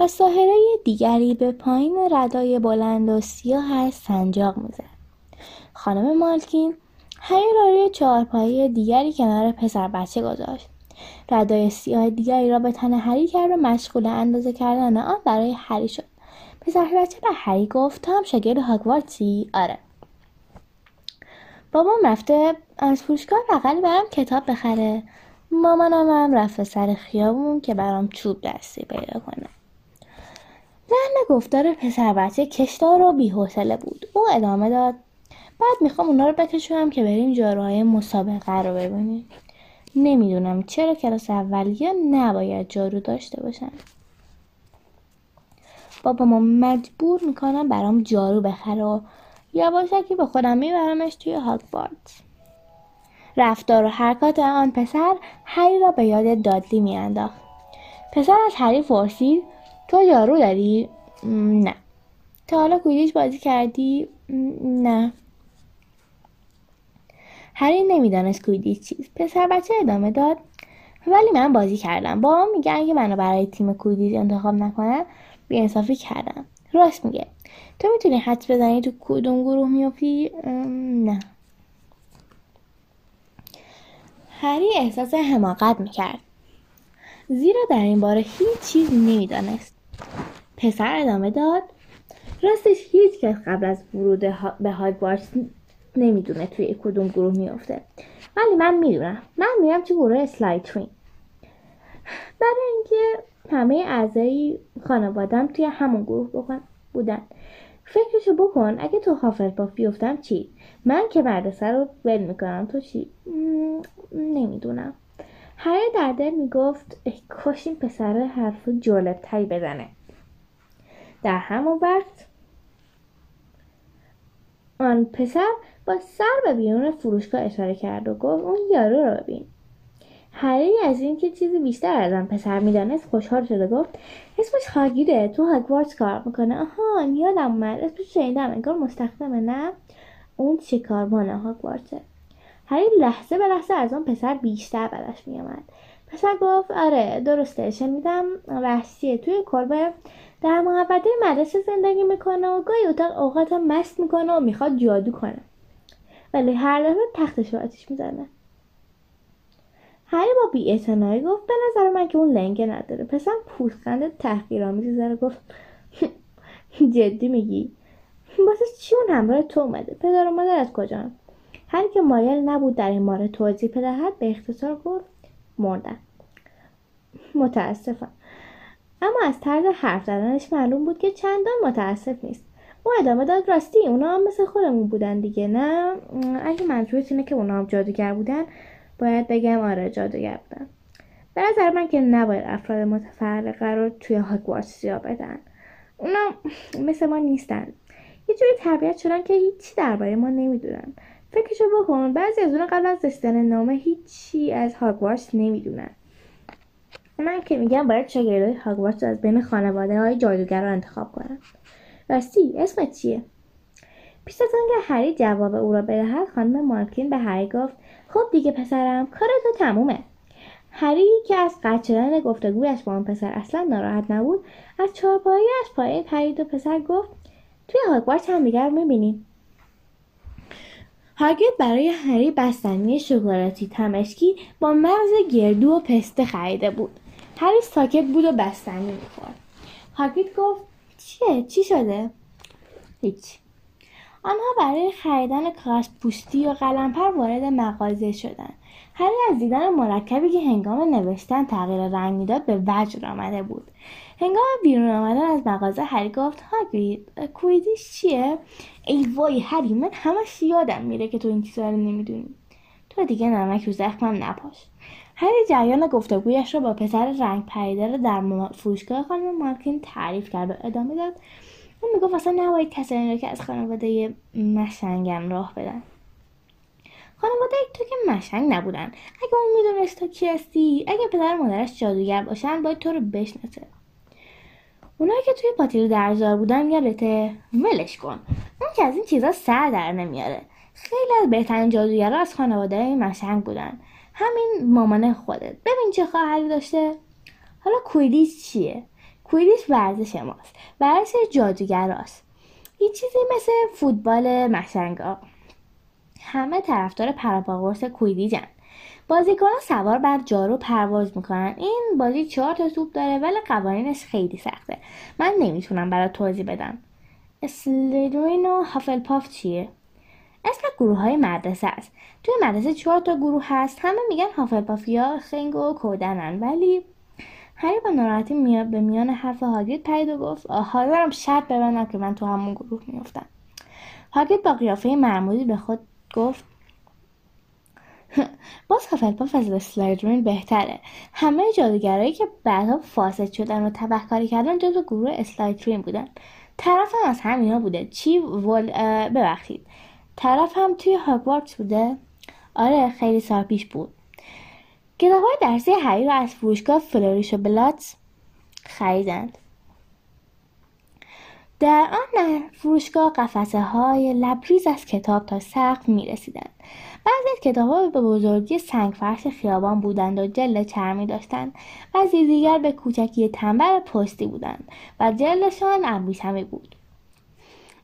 و ساهره دیگری به پایین ردای بلند و سیاه سنجاق می‌زد. خانم مالکین هری را روی چهارپایه دیگری کنار پسر بچه گذاشت. ردای سیاه دیگری را به تن هری کرد و مشغول اندازه کردن آن برای هری شد. پسر بچه به هری گفت تو هم شاگرد هاگوارتسی آره. بابام رفته از فروشگاه بغلی برام کتاب بخره. مامانم هم رفته سر خیابون که برام چوب دستی پیدا کنه. لحن گفتار پسر بچه کشدار و بیحوصله بود. او ادامه داد. بعد می‌خوام اونا رو بکشونم که بریم جاروهای مسابقه رو ببینیم. نمی‌دونم چرا کلاس اولیه نباید جارو داشته باشن بابا مجبور می‌کنم برام جارو بخره و یواشکی به خودم میبرمش توی هاگوارتس رفتار و حرکات آن پسر هری را به یاد دادلی میانداخت. پسر از هری پرسید تو جارو داری؟ نه. تا حالا کویدیش بازی کردی؟ نه. هری نمی‌دانست کویدیش چیست. پسر بچه ادامه داد ولی من بازی کردم. با میگه اگه منو برای تیم کویدیش انتخاب نکنم بیانصافی کردم. راست میگه. تو می‌تونی حدس بزنی تو کدوم گروه میافی؟ نه. هری احساس حماقت می‌کرد. زیرا در این باره هیچ چیز نمی‌دانست. پسر ادامه داد. راستش هیچ کس قبل از ورود به هاگوارتس نمی‌دونه توی کدوم گروه میفته ولی من می‌دونم. من میرم توی گروه اسلایترین برای اینکه همه اعضای خانوادم توی همون گروه بودن. فکرشو بکن اگه تو هافلپاف بیفتم چی؟ من که مدرسه رو ول می‌کنم. تو چی؟ نمی‌دونم. هری در دل می‌گفت کاش این پسر حرف جالب تری بزنه. در همون وقت آن پسر با سر به بیرون فروشگاه اشاره کرد و گفت اون یارو رو ببین. هری از اینکه چیزی بیشتر از آن پسر می‌دانست خوشحال شده گفت اسمش هاگیره تو هاگوارتس کار می‌کنه. آها یادم اومد. اسمش شنیدم انگار مستخدمه نه؟ اون شکاربان هاگوارتسه هری لحظه به لحظه از آن پسر بیشتر بدش میآمد. پسر گفت آره درسته شنیدم. وحشیه توی کلبه در محبته مدرسه زندگی می‌کنه و گاهی اتاق اوقات مست می‌کنه و می‌خواد جادو کنه. ولی هر دفعه تختش رو آتیش می‌زنه. هری با بیاعتنایی گفت به نظر من که اون لنگه نداره. پسر پوستخند تحقیرآمیزی زده گفت جدی میگی؟ واسه چی اون همراه تو اومده؟ پدر و مادر از کجا هر که مایل نبود در این مورد توضیح بدهد به اختصار گفت مردن. متاسفم. اما از طرز حرف زدنش معلوم بود که چندان متاسف نیست. او ادامه داد راستی اونا هم مثل خودمون بودن دیگه نه؟ اگه منظورت اینه که اونا هم جادوگر بودن باید بگم آره جادوگر بودن به نظر من که نباید افراد متفرقه رو توی هاگوارتس جا بدن. اونا مثل ما نیستن. یه جوری تربیت شدن که هیچی درباره ما نمی‌دونن. فکرشو بکن بعضی از اونا قبل از رسیدن نامه هیچی از هاگوارتس نمی‌دونن. من که میگم باید شاگردای هاگوارتس از بین خانواده های جادوگر رو انتخاب کنن. راستی اسمت چیه؟ پیش از آنکه هری جواب او را بدهد خانم مارکین به هری گفت خب دیگه پسرم کار تو تمومه. هری که از قطع شدن گفتگویش با آن پسر اصلا ناراحت نبود از چهارپایی از پایین پرید و پسر گفت توی هاگوارتس هم دیگر می‌بینیم هاگرید برای هری بستنی شکلاتی تمشکی با مغز گردو و پسته خریده بود. هری ساکت بود و بستنی می‌خورد. هاگرید گفت چیه؟ چی شده؟ هیچ. آنها برای خریدن کاغذ پوستی و قلمپر وارد مغازه شدند. هری از دیدن مرکبی که هنگام نوشتن تغییر رنگ می‌داد به وجد آمده بود. هنگام بیرون آمدن از مغازه هری گفت هاگرید کویدیش چیه؟ ای وای هری من همش یادم میره که تو این چیزا رو نمی‌دونی. تو دیگه نمک رو زخمم نپاش. هری جریان گفتگویش را با پسر رنگ پریده در فروشگاه خانم مارکین تعریف کرد و ادامه داد. اون می‌گفت اصلا نباید کسانی را که از خانواده مشنگم راه بدن. خانواده تو که مشنگ نبودن. اگه اون می‌دونست تو کی هستی اگه پدر مادرش جادوگر باشن باید تو رو بشناسه. اونایی که توی پاتیل درزار بودن یادته؟ ولش کن. اون که از این چیزا سر در نمیاره. خیلی از بهترین جادوگرها از خانواده مشنگ بودن. همین مامان خودت. ببین چه خواهری داشته؟ حالا کویدیش چیه؟ کویدیش ورزش ماست. ورزش جادوگراست هیچ چیزی مثل فوتبال مشنگا. همه طرفدار پراپاگورس کویدیجن بازیکنان سوار بر جارو پرواز می‌کنن. این بازی چهار تا توپ داره ولی قوانینش خیلی سخته. من نمی‌تونم برای توضیح بدم. اسلیدرین و هافلپاف چیه؟ اسم گروه های مدرسه است. توی مدرسه چهار تا گروه هست. همه میگن هافلپافیا خنگ و کودنن ولی هری با ناراحتی میاد به میان حرف هاگرید پرید و گفت حالا دارم شرط ببندم که من تو همون گروه میافتم هاگرید با قیافه معمولی به خود گفت باز هافلپاف از اسلایدرین بهتره. همه جادوگرایی که بعدها فاسد شدن و تبهکاری کردن جزو گروه اسلایدرین بودن. طرف هم از همینا بوده. چی ول... ببخشید. طرف هم توی هاگوارتس بوده. آره خیلی سال پیش بود. کتاب های درسی هری رو از فروشگاه فلوریش و بلاتس خریدند. در آن فروشگاه قفسه های لبریز از کتاب تا سقف می رسیدند. بعضی از کتاب به بزرگی سنگ فرش خیابان بودند و جلد چرمی داشتند بعضی دیگر به کوچکی تنبر پستی بودند و جلدشان ابریشمی بود.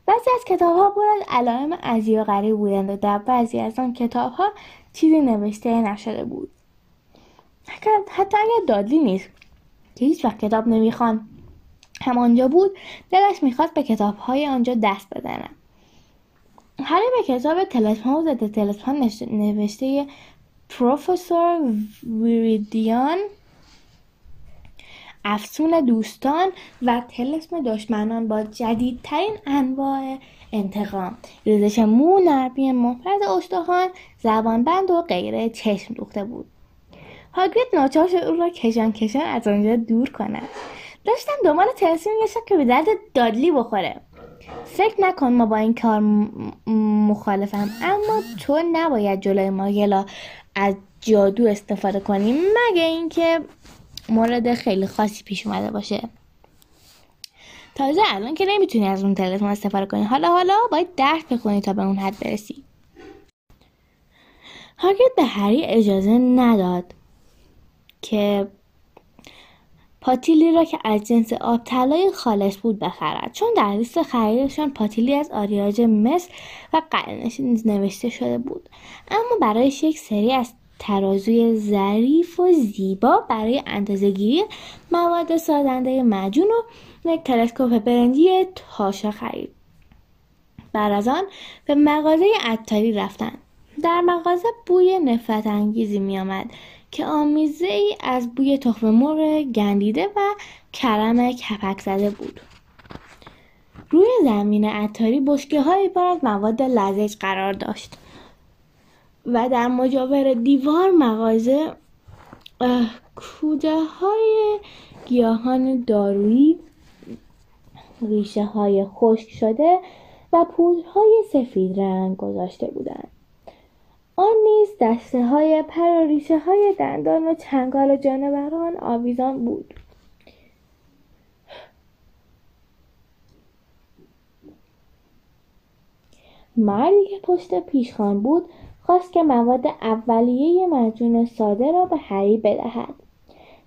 بعضی از کتاب ها از علائم عجیب و غریب بودند و در بعضی از آن کتاب ها چیزی نوشته نشده بود. حتی اگر دادلی نیست. که هیچ وقت کتاب نمی‌خوان. هم آنجا بود دلش می‌خواست به کتاب های آنجا دست بزنم هری به کتاب تلسمان و ضد تلسمان نوشته پروفسور ویریدیان افسون دوستان و تلسم دشمنان با جدیدترین انواع انتقام. ریزش مو نرمی مفرد استخوان زبانبند و غیره چشم دوخته بود. هاگرید ناچار شد او را کشان کشان از آنجا دور کند. داشتم دنبال تلسمی میگشتم که به درد دادلی بخوره. فکر نکن ما با این کار مخالفم. اما تو نباید جلوی ماگلا از جادو استفاده کنیم مگه اینکه مورد خیلی خاصی پیش اومده باشه. تازه الان که نمی‌تونی از اون تلفن استفاده کنی. حالا حالا باید درس بخونی تا به اون حد برسی. هاگرید به هری اجازه نداد. که پاتیلی را که از جنس آب طلای خالص بود بخرد. چون در لیست خریدشان پاتیلی از آریاج مصر و قرنش نوشته شده بود. اما برایش یک سری از ترازوی ظریف و زیبا برای اندازهگیری مواد سازنده مجون و یک تلسکوپ برنجی تاشا خرید. بعد از آن به مغازه عطاری رفتند. در مغازه بوی نفرت انگیزی می آمد که آمیزه ای از بوی تخم مرغ گندیده و کرم کپک زده بود. روی زمین عطاری بشکه های پر از مواد لزج قرار داشت و در مجاور دیوار مغازه کوده های گیاهان دارویی ریشه های خشک شده و پودرهای سفید رنگ گذاشته بودند. آن نیز دسته های پر و ریشه های دندان و چنگال جانوران آویزان بود. مردی که پشت پیشخان بود خواست که مواد اولیه مجون ساده را به هری بدهد.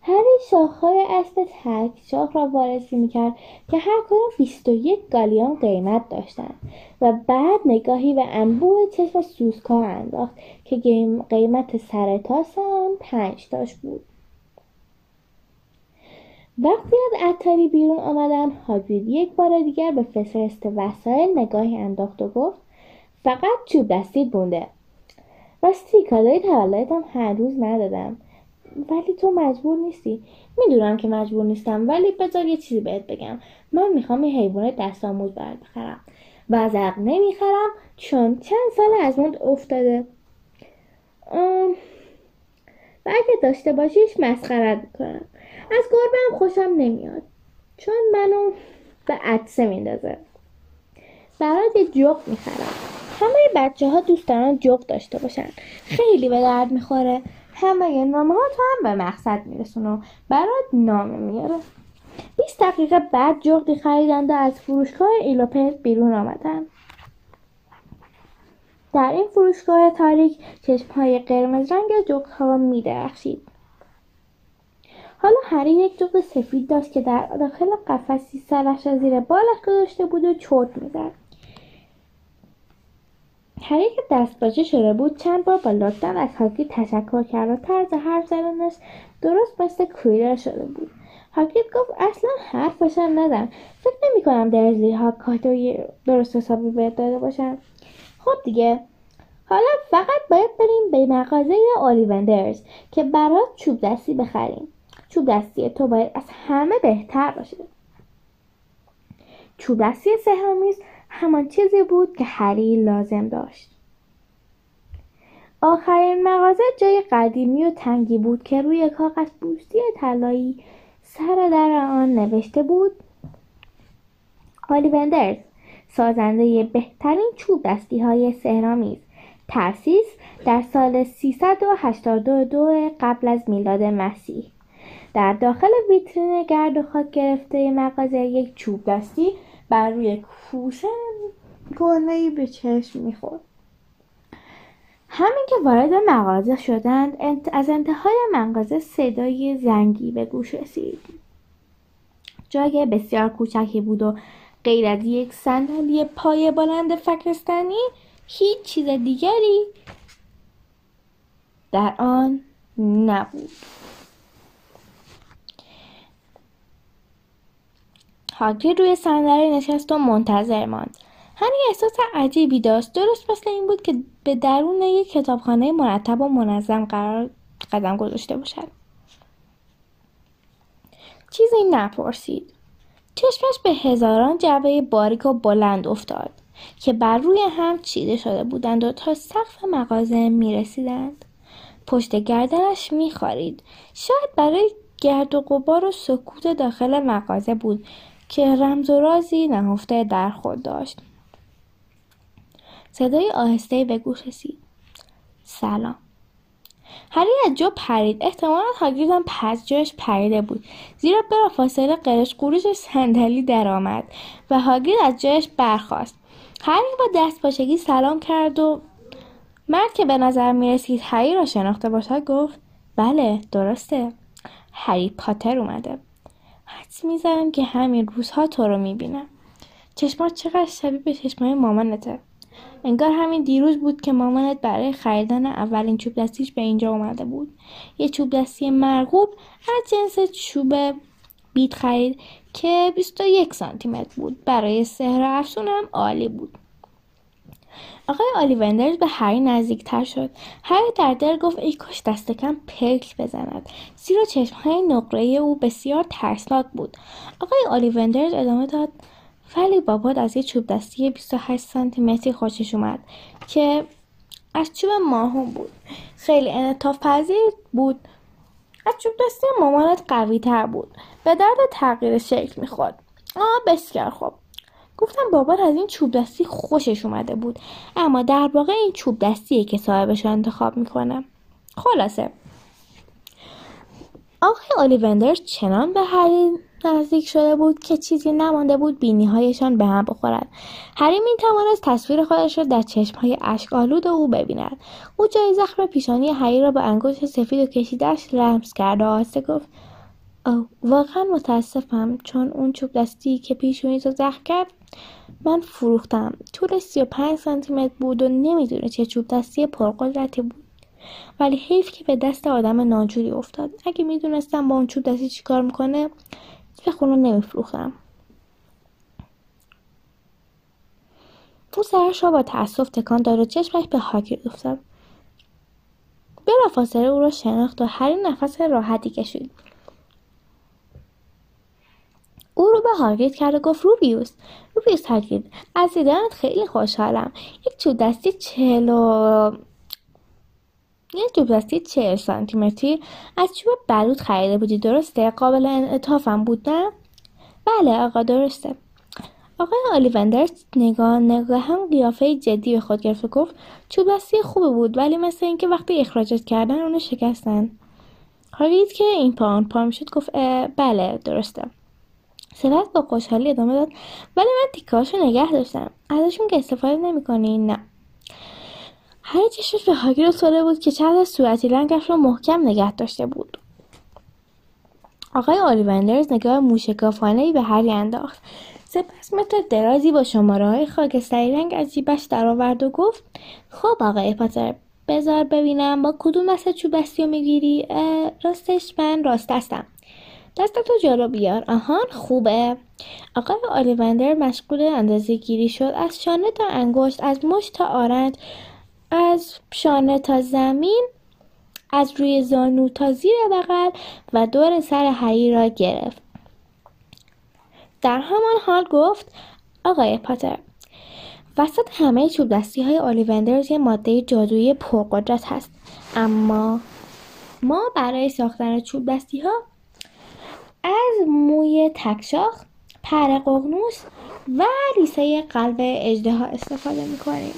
هری شاخهای اصل تک شاخ را وارسی می‌کرد که هر کدام بیست و یک گالیون قیمت داشتند و بعد نگاهی به انبوه چشم سوسکا انداخت که قیمت سر تاس آن پنج تاش بود. وقتی از عطاری بیرون آمدن هاگرید یک بار دیگر به فسرست وسایل نگاهی انداخت و گفت فقط چوب دستید بونده راستی کادای تولدتم هر روز ندادم. ولی تو مجبور نیستی. می‌دونم که مجبور نیستم ولی بذار یه چیزی بهت بگم. من می‌خوام یه حیوان دست آموز برات بخرم. و از نمی‌خرم چون چند سال از مند افتاده. و اگه داشته باشیش مسخرت می‌کنم. از گربه هم خوشم نمیاد چون منو به عدسه میندازه. برات یه جغ می‌خرم. همه بچه ها دوست دارن داشته باشن. خیلی به درد می‌خوره. همه نامه ها تو هم به مقصد میرسونه و برات نامه میاره 20 دقیقه بعد جغدی خریدند و از فروشگاه ایلوپس بیرون آمدن. در این فروشگاه تاریک های قرمز رنگ جغد ها می. حالا هری یک جغد سفید داشت که در داخل قفسی سرش را زیر بالش گذاشته بود و چرت می‌زد. هری که دست باشه شده بود چند بار با لطفا از هاگرید تشکر کرد و طرز حرف زدنش درست مثل کویلر شده بود. هاگرید گفت اصلا حرفشم نزن فکر نمی کنم درزلی ها کادوی درست حسابی بهت داده باشن خب دیگه. حالا فقط باید بریم به مغازه اولیوندرز که برات چوب دستی بخریم. چوب دستی تو باید از همه بهتر باشه. چوب دستی سهرامیز همان چیزی بود که هری لازم داشت. آخرین مغازه جای قدیمی و تنگی بود که روی کاغذ بوستی طلایی سر در آن نوشته بود هالیوندرز سازنده بهترین چوب دستی های سهرامیز تأسیس در سال 382 قبل از میلاد مسیح. در داخل ویترین گرد و خاک گرفته مغازه یک چوب دستی بر روی کوسه گلهای به چشم می‌خورد. همین که وارد مغازه شدند از انتهای مغازه صدای زنگی به گوش رسید. جای بسیار کوچکی بود و غیر از یک صندلی پای بلند فکرستانی هیچ چیز دیگری در آن نبود. هاگرید روی صندلی نشست و منتظر ماند. هری احساس عجیبی داشت. درست مثل این بود که به درون یک کتابخانه مرتب و منظم قرار قدم گذاشته باشد. چیزی نپرسید. چشمش به هزاران جعبه باریک و بلند افتاد که بر روی هم چیده شده بودند و تا سقف مغازه می رسیدند. پشت گردنش می خارید. شاید برای گرد و غبار و سکوت داخل مغازه بود. که رمز و رازی نهفته در خود داشت. صدای آهسته به گوش رسید. سلام. هری از جا پرید احتمالا هاگرید پس جایش پریده بود زیرا فاصله قرش قروش صندلی درآمد و هاگرید از جایش برخاست هری با دست پاچگی سلام کرد و مرد که به نظر می رسید هری را شناخته باشد گفت بله درسته هری پاتر اومده حدس می‌زنم که همین روزها تو رو می‌بینم. چشمات چقدر شبیه به چشمای مامانته. انگار همین دیروز بود که مامانت برای خریدن اولین چوب دستیش به اینجا اومده بود. یه چوب دستی مرغوب از جنس چوب بید خرید که 21 سانتی متر بود. برای سحر افسون هم عالی بود. آقای آلیوندرز به هری نزدیکتر شد. هری در دل گفت ای کاش دست کم پلک بزند. زیرا چشمهای نقره او بسیار ترسناک بود. آقای آلیوندرز ادامه داد ولی بابات از یه چوب دستی 28 سانتی متری خوشش اومد که از چوب ماهون بود. خیلی انطاف پذیر بود. از چوب دستی مامانت قوی تر بود. به درد تغییر شکل می‌خورد. آه بسیار خوب. گفتم بابات از این چوب دستی خوشش اومده بود. اما در واقع این چوب دستیه که صاحبش رو انتخاب می‌کنه خلاصه. آقای اولیوندرز چنان به هری نزدیک شده بود که چیزی نمانده بود بینی هایشان به هم بخورد هری می توانست تصویر خودش را در چشم های اشک آلود او ببیند. او جای زخم پیشانی هری را با انگشت سفید و کشیدش لمس کرد و آهسته گفت واقعا متاسفم چون اون چوب دستی که پیشونی رو زخم کرد من فروختم. طول سی و پنج سانتیمتر بود و نمی‌دونه چه چوب دستی پرقدرتی بود. ولی حیف که به دست آدم ناجوری افتاد. اگه می‌دونستم با اون چوب دستی چیکار می‌کنه یه خونه نمیفروختم. او سرش را با تأسف تکان داد و چشمش به هاگرید افتاد. بلافاصله او را شناخت و هری نفس راحتی کشید. او رو به هاگرید کرد و گفت روبیوس روبیوس هاگرید از دیدنت خیلی خوشحالم. یک چوب دستی چهل و یک چوب دستی چهل سانتیمتری از چوب بلود خریده بودی. درسته؟ قابل انعطافم بود نه؟ بله آقا درسته. آقای آلیوندرز نگاه نگاه هم قیافه جدی به خود گرفت و گفت چوب دستی خوبه بود ولی مثل اینکه وقتی اخراجت کردن اونو شکستن. هاگرید که این پا پا می‌شد گفت بله درسته. سپس با خوشحالی ادامه داد. ولی من تیکاشو نگه داشتم. ازشون که استفاده نمی‌کنی نه. هر چشمش به هاگرید افتاده بود که چند از صورتی لنگش را محکم نگه داشته بود. آقای آلیوندرز نگاه موشکافانهای به هری انداخت. سپس متر درازی با شماره های خاکستری رنگ از جیبش درآورد و گفت خب آقای پاتر بذار ببینم با کدوم دست چوب دستی رو می‌گیری؟ راستش من راست هستم دستتو جلو بیار. آهان خوبه. آقای آلیوندر مشغول اندازه گیری شد. از شانه تا انگشت از مشت تا آرنج از شانه تا زمین از روی زانو تا زیر بغل و دور سر هری را گرفت. در همان حال گفت آقای پاتر وسط همه چوب دستی های اولیوندرز یه ماده جادویی پرقدرت هست. اما ما برای ساختن چوب دستی ها از موی تکشاخ پر قغنوس و ریسه قلب اجده استفاده می‌کنیم.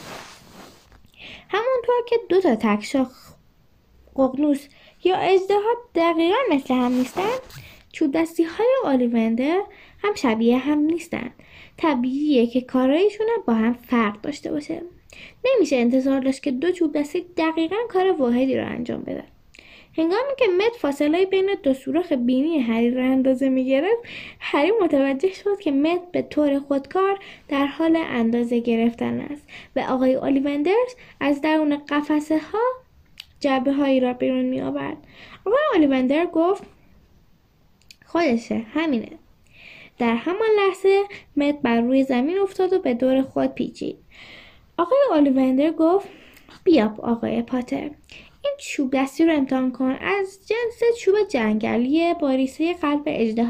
همونطور که دو تا تکشاخ ققنوس یا اجدها دقیقا مثل هم نیستن چوب دستی های اولیوندر هم شبیه هم نیستن. طبیعیه که کارایشون با هم فرق داشته باشه. نمیشه انتظار داشت که دو چوب دستی دقیقا کار واحدی رو انجام بدن. هنگامی که مت فاصله بین دو سوراخ بینی هری را اندازه می‌گرفت هری متوجه شد که مت به طور خودکار در حال اندازه گرفتن است و آقای اولیوندرز از درون قفسه ها جبه هایی را بیرون می آورد آقای آلیوندر گفت خودشه همینه. در همان لحظه مت بر روی زمین افتاد و به دور خود پیچید. آقای آلیوندر گفت بیا آقای پاتر این چوب دستی رو امتحان کن. از جنس چوب جنگلی با ریسه قلب اجده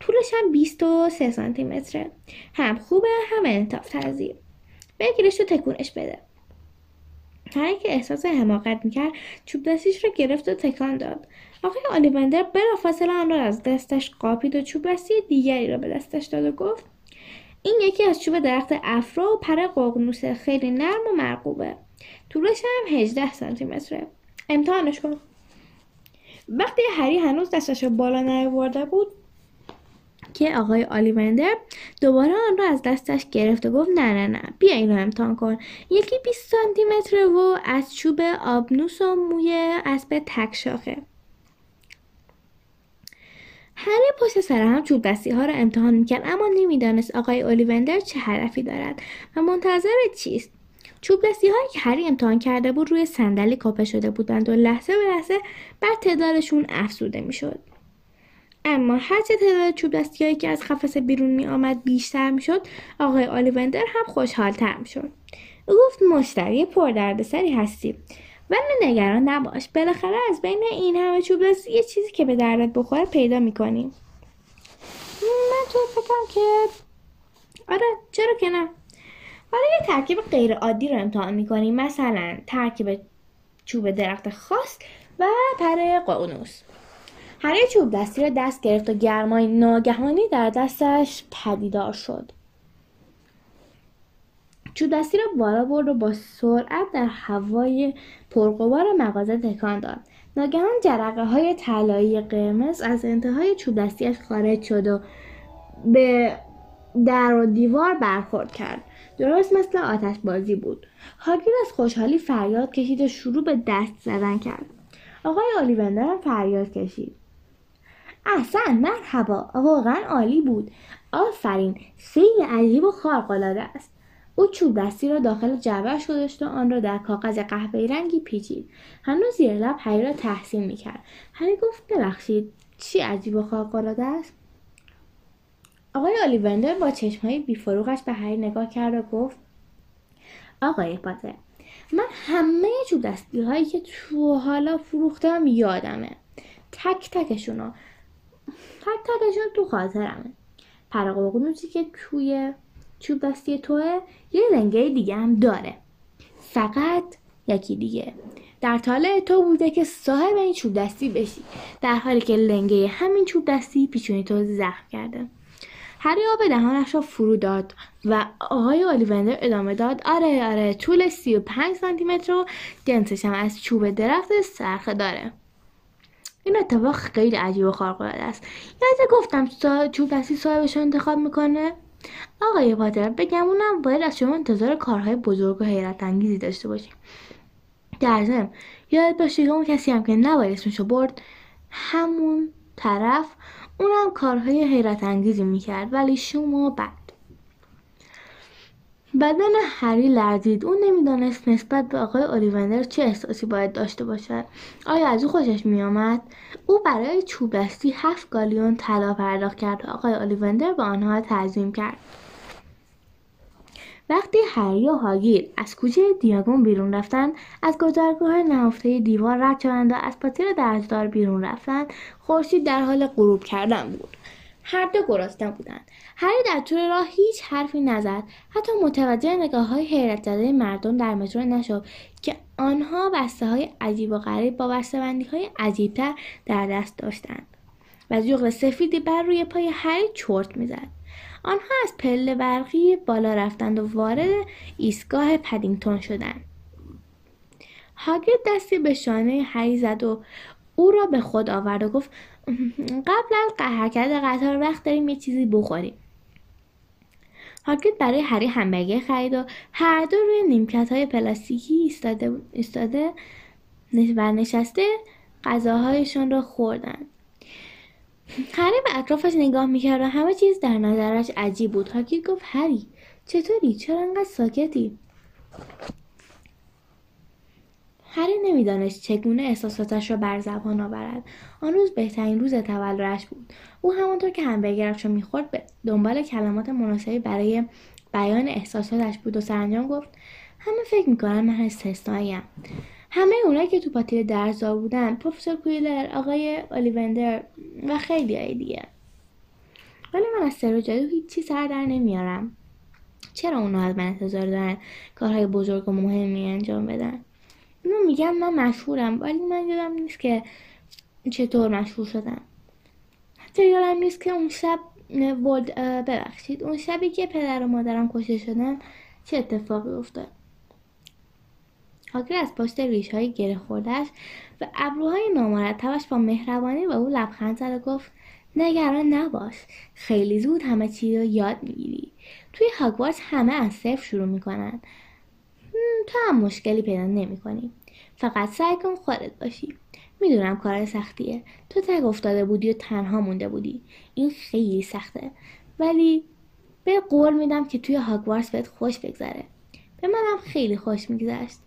طولش هم 23 سانتی متره هم خوبه هم انتاف تزیر بگیرش و تکونش بده. هر که احساس حماقت می‌کرد چوب دستیش رو گرفت و تکان داد. آقای آلیوندر بلافاصله آن را از دستش قاپید و چوب دستی دیگری را به دستش داد و گفت این یکی از چوب درخت افرا و پر ققنوس. خیلی نرم و مرغوبه. طولش هم 18 سانتی متره امتحانش کن. وقتی هری هنوز دستش بالا نیاورده بود که آقای آلیوندر دوباره آن را از دستش گرفت و گفت نه نه نه بیا این رو امتحان کن. یکی 20 سانتی متر و از چوب آبنوس و موی اسب تک شاخه. هری پشت سر هم چوب دستی ها را امتحان می‌کرد اما نمی‌دانست آقای اولیوندر چه هدفی دارد و منتظر چیست. چوب دستی هایی که هری امتحان کرده بود روی صندلی کاپه شده بودند و لحظه به لحظه بر تعدادشون افزوده می‌شد. اما هرچه تعداد چوب دستی هایی که از قفسه بیرون می آمد بیشتر می شد آقای آلیوندر هم خوشحالتر می شد او گفت مشتری پردردسری هستی. ولی نگران نباش بالاخره از بین این همه چوب دستی یه چیزی که به دردت بخوره پیدا می‌کنیم من تو فکرم که آره چرا که نه؟ حالا یه ترکیب غیر عادی رو امتحان می‌کنیم مثلا ترکیب چوب درخت خاص و پر قانوس هر چوب دستی رو دست گرفت و گرمای ناگهانی در دستش پدیدار شد. چوب دستی را بالا برد و با سرعت در هوای پرقبار مغازه تکان داد. ناگهان جرقه های طلایی قرمز از انتهای چوب دستیش خارج شد و به در و دیوار برخورد کرد. درست مثل آتش بازی بود. هاگیر از خوشحالی فریاد کشید و شروع به دست زدن کرد. آقای هم فریاد کشید. احسن مرحبا. واقعا عالی بود. آفرین خیلی عجیب و خارقالعاده است. او چوب دستی را داخل جعبهاش گذاشت و آن را در کاغذ قهوه‌ای رنگی پیچید. هنوز زیر لب هری را تحسین می‌کرد. هری گفت ببخشید چی عجیب و خارقالعاده است؟ آقای آلیوندر با چشمهای بیفروغش به هری نگاه کرد و گفت آقای پاتر من همه چوب دستی هایی که تو حالا فروختم یادمه. تک تکشون تک تکشون تو خاطرمه. پرقوقنوسی که توی چوب دستی توه یه لنگه دیگه هم داره. فقط یکی دیگه. در طالع تو بوده که صاحب این چوب دستی بشی. در حالی که لنگه همین چوب دستی پیچونی تو زخم کرده. هری آب دهانش را فرو داد و آقای اولیوندر ادامه داد. آره آره طول 35 سانتی متر و جنسش هم از چوب درخت سرخه داره. این اتفاق خیلی عجیب و خارق‌العاده است. یادت گفتم چوب دستی صاحبش انتخاب می‌کنه؟ آقای پاتر بگمونم باید از شما انتظار کارهای بزرگ و حیرت انگیزی داشته باشیم. در ضمن یاد باشه که اون کسی هم که نباید اسمشو برد همون طرف اونم کارهای حیرت انگیزی می‌کرد ولی شما بد. بدن هری لرزید. اون نمی‌دانست نسبت به آقای اولیوندر چه احساسی باید داشته باشد. آیا از او خوشش میآمد؟ او برای چوب دستی هفت گالیون طلا پرداخت کرد و آقای اولیوندر به آنها تعظیم کرد. وقتی هری و هاگیر از کوچه دیاگون بیرون رفتند از گذرگاه نهفته دیوار رد شدند و از پاتر درزدار بیرون رفتند خورشید در حال غروب کردن بود. هر دو گرسنه بودند. هری در طول راه هیچ حرفی نزد. حتی متوجه نگاه های حیرت زده مردم در مترو نشد که آنها بسته های عجیب و غریب با بسته‌بندی های عجیبتر در دست داشتند. و جغل سفیدی بر روی پای هری چرت می‌زد. آنها از پله برقی بالا رفتند و وارد ایستگاه پدینگتون شدند. هاگرید دستی به شانه هری زد و او را به خود آورد و گفت قبل از حرکت قطار وقت داریم یه چیزی بخوریم. هاگرید برای هری همبرگر خرید و هر دو روی نیمکت های پلاستیکی ایستاده, ایستاده و نشسته غذاهایشان را خوردند. هری به اطرافش نگاه می‌کرد و همه چیز در نظرش عجیب بود. هاگرید گفت هری چطوری؟ چرا انقدر ساکتی؟ هری نمی‌دانست چگونه احساساتش را بر زبان آورد. آن روز بهترین روز تولدش بود. او همانطور که همبرگرش را می‌خورد به دنبال کلمات مناسبی برای بیان احساساتش بود و سرانجام گفت همه فکر می‌کنن من استثناییم. همه اونایی که تو پاتیل درزا بودن پروفسور کویلر آقای الیوندر و خیلی های دیگه. ولی من از سر جادو هیچی سر در نمیارم. چرا اونا از من انتظار دارن کارهای بزرگ و مهمی انجام بدن؟ اینو میگم من مشهورم ولی من یادم نیست که چطور مشهور شدم. حتی یادم نیست که اون شب ببخشید اون شبی که پدر و مادرم کشته شدن چه اتفاقی افتاد. هاگر از پشت ریش های گره خوردهش و ابروهای نامرتبش با مهربانی به او لبخند زد و گفت نگران نباش خیلی زود همه چی رو یاد می‌گیری. توی هاگوارتس همه از صفر شروع می‌کنن. تو هم مشکلی پیدا نمی‌کنی. فقط سعی کن خودت باشی. می‌دونم کار سختیه. تو تگ افتاده بودی و تنها مونده بودی. این خیلی سخته. ولی به قول میدم که توی هاگوارتس بهت خوش بگذره. به منم خیلی خوش میگذشت.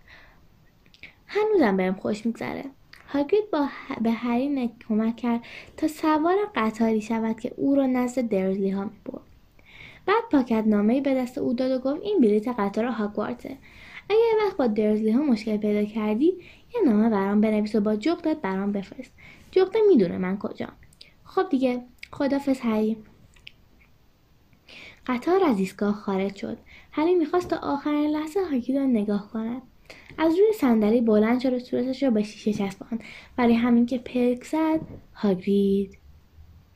هنوزم بهم خوش میگذره. هاگرید با به هری کمک کرد تا سوار قطاری شود که او را نزد درزلی ها می‌برد. بعد پاکت نامه به دست او داد و گفت این بلیت قطار هاگوارته. اگر وقت با درزلی ها مشکل پیدا کردی یه نامه برام بنویس و با جغدت برام بفرست. جغده می‌دونه من کجا. خب دیگه خدافز هری قطار از ایستگاه خارج شد. هری می‌خواست تا آخرین لحظه هاگرید را نگاه کند. از روی صندلی بلند شد و صورتش را به شیشه چسباند. برای همین که پلک زد هاگرید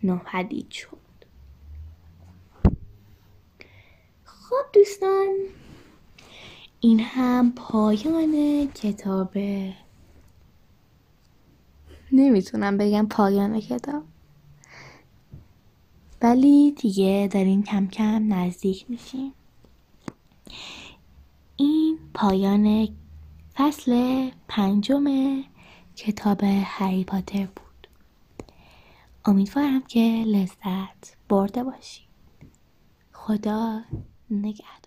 ناپدید شد. خب دوستان این هم پایان کتاب. نمی‌تونم بگم پایان کتاب. ولی دیگه داریم کم کم نزدیک میشیم. این پایان فصل پنجم کتاب هری پاتر بود. امیدوارم که لذت برده باشی. خدا نگهدار.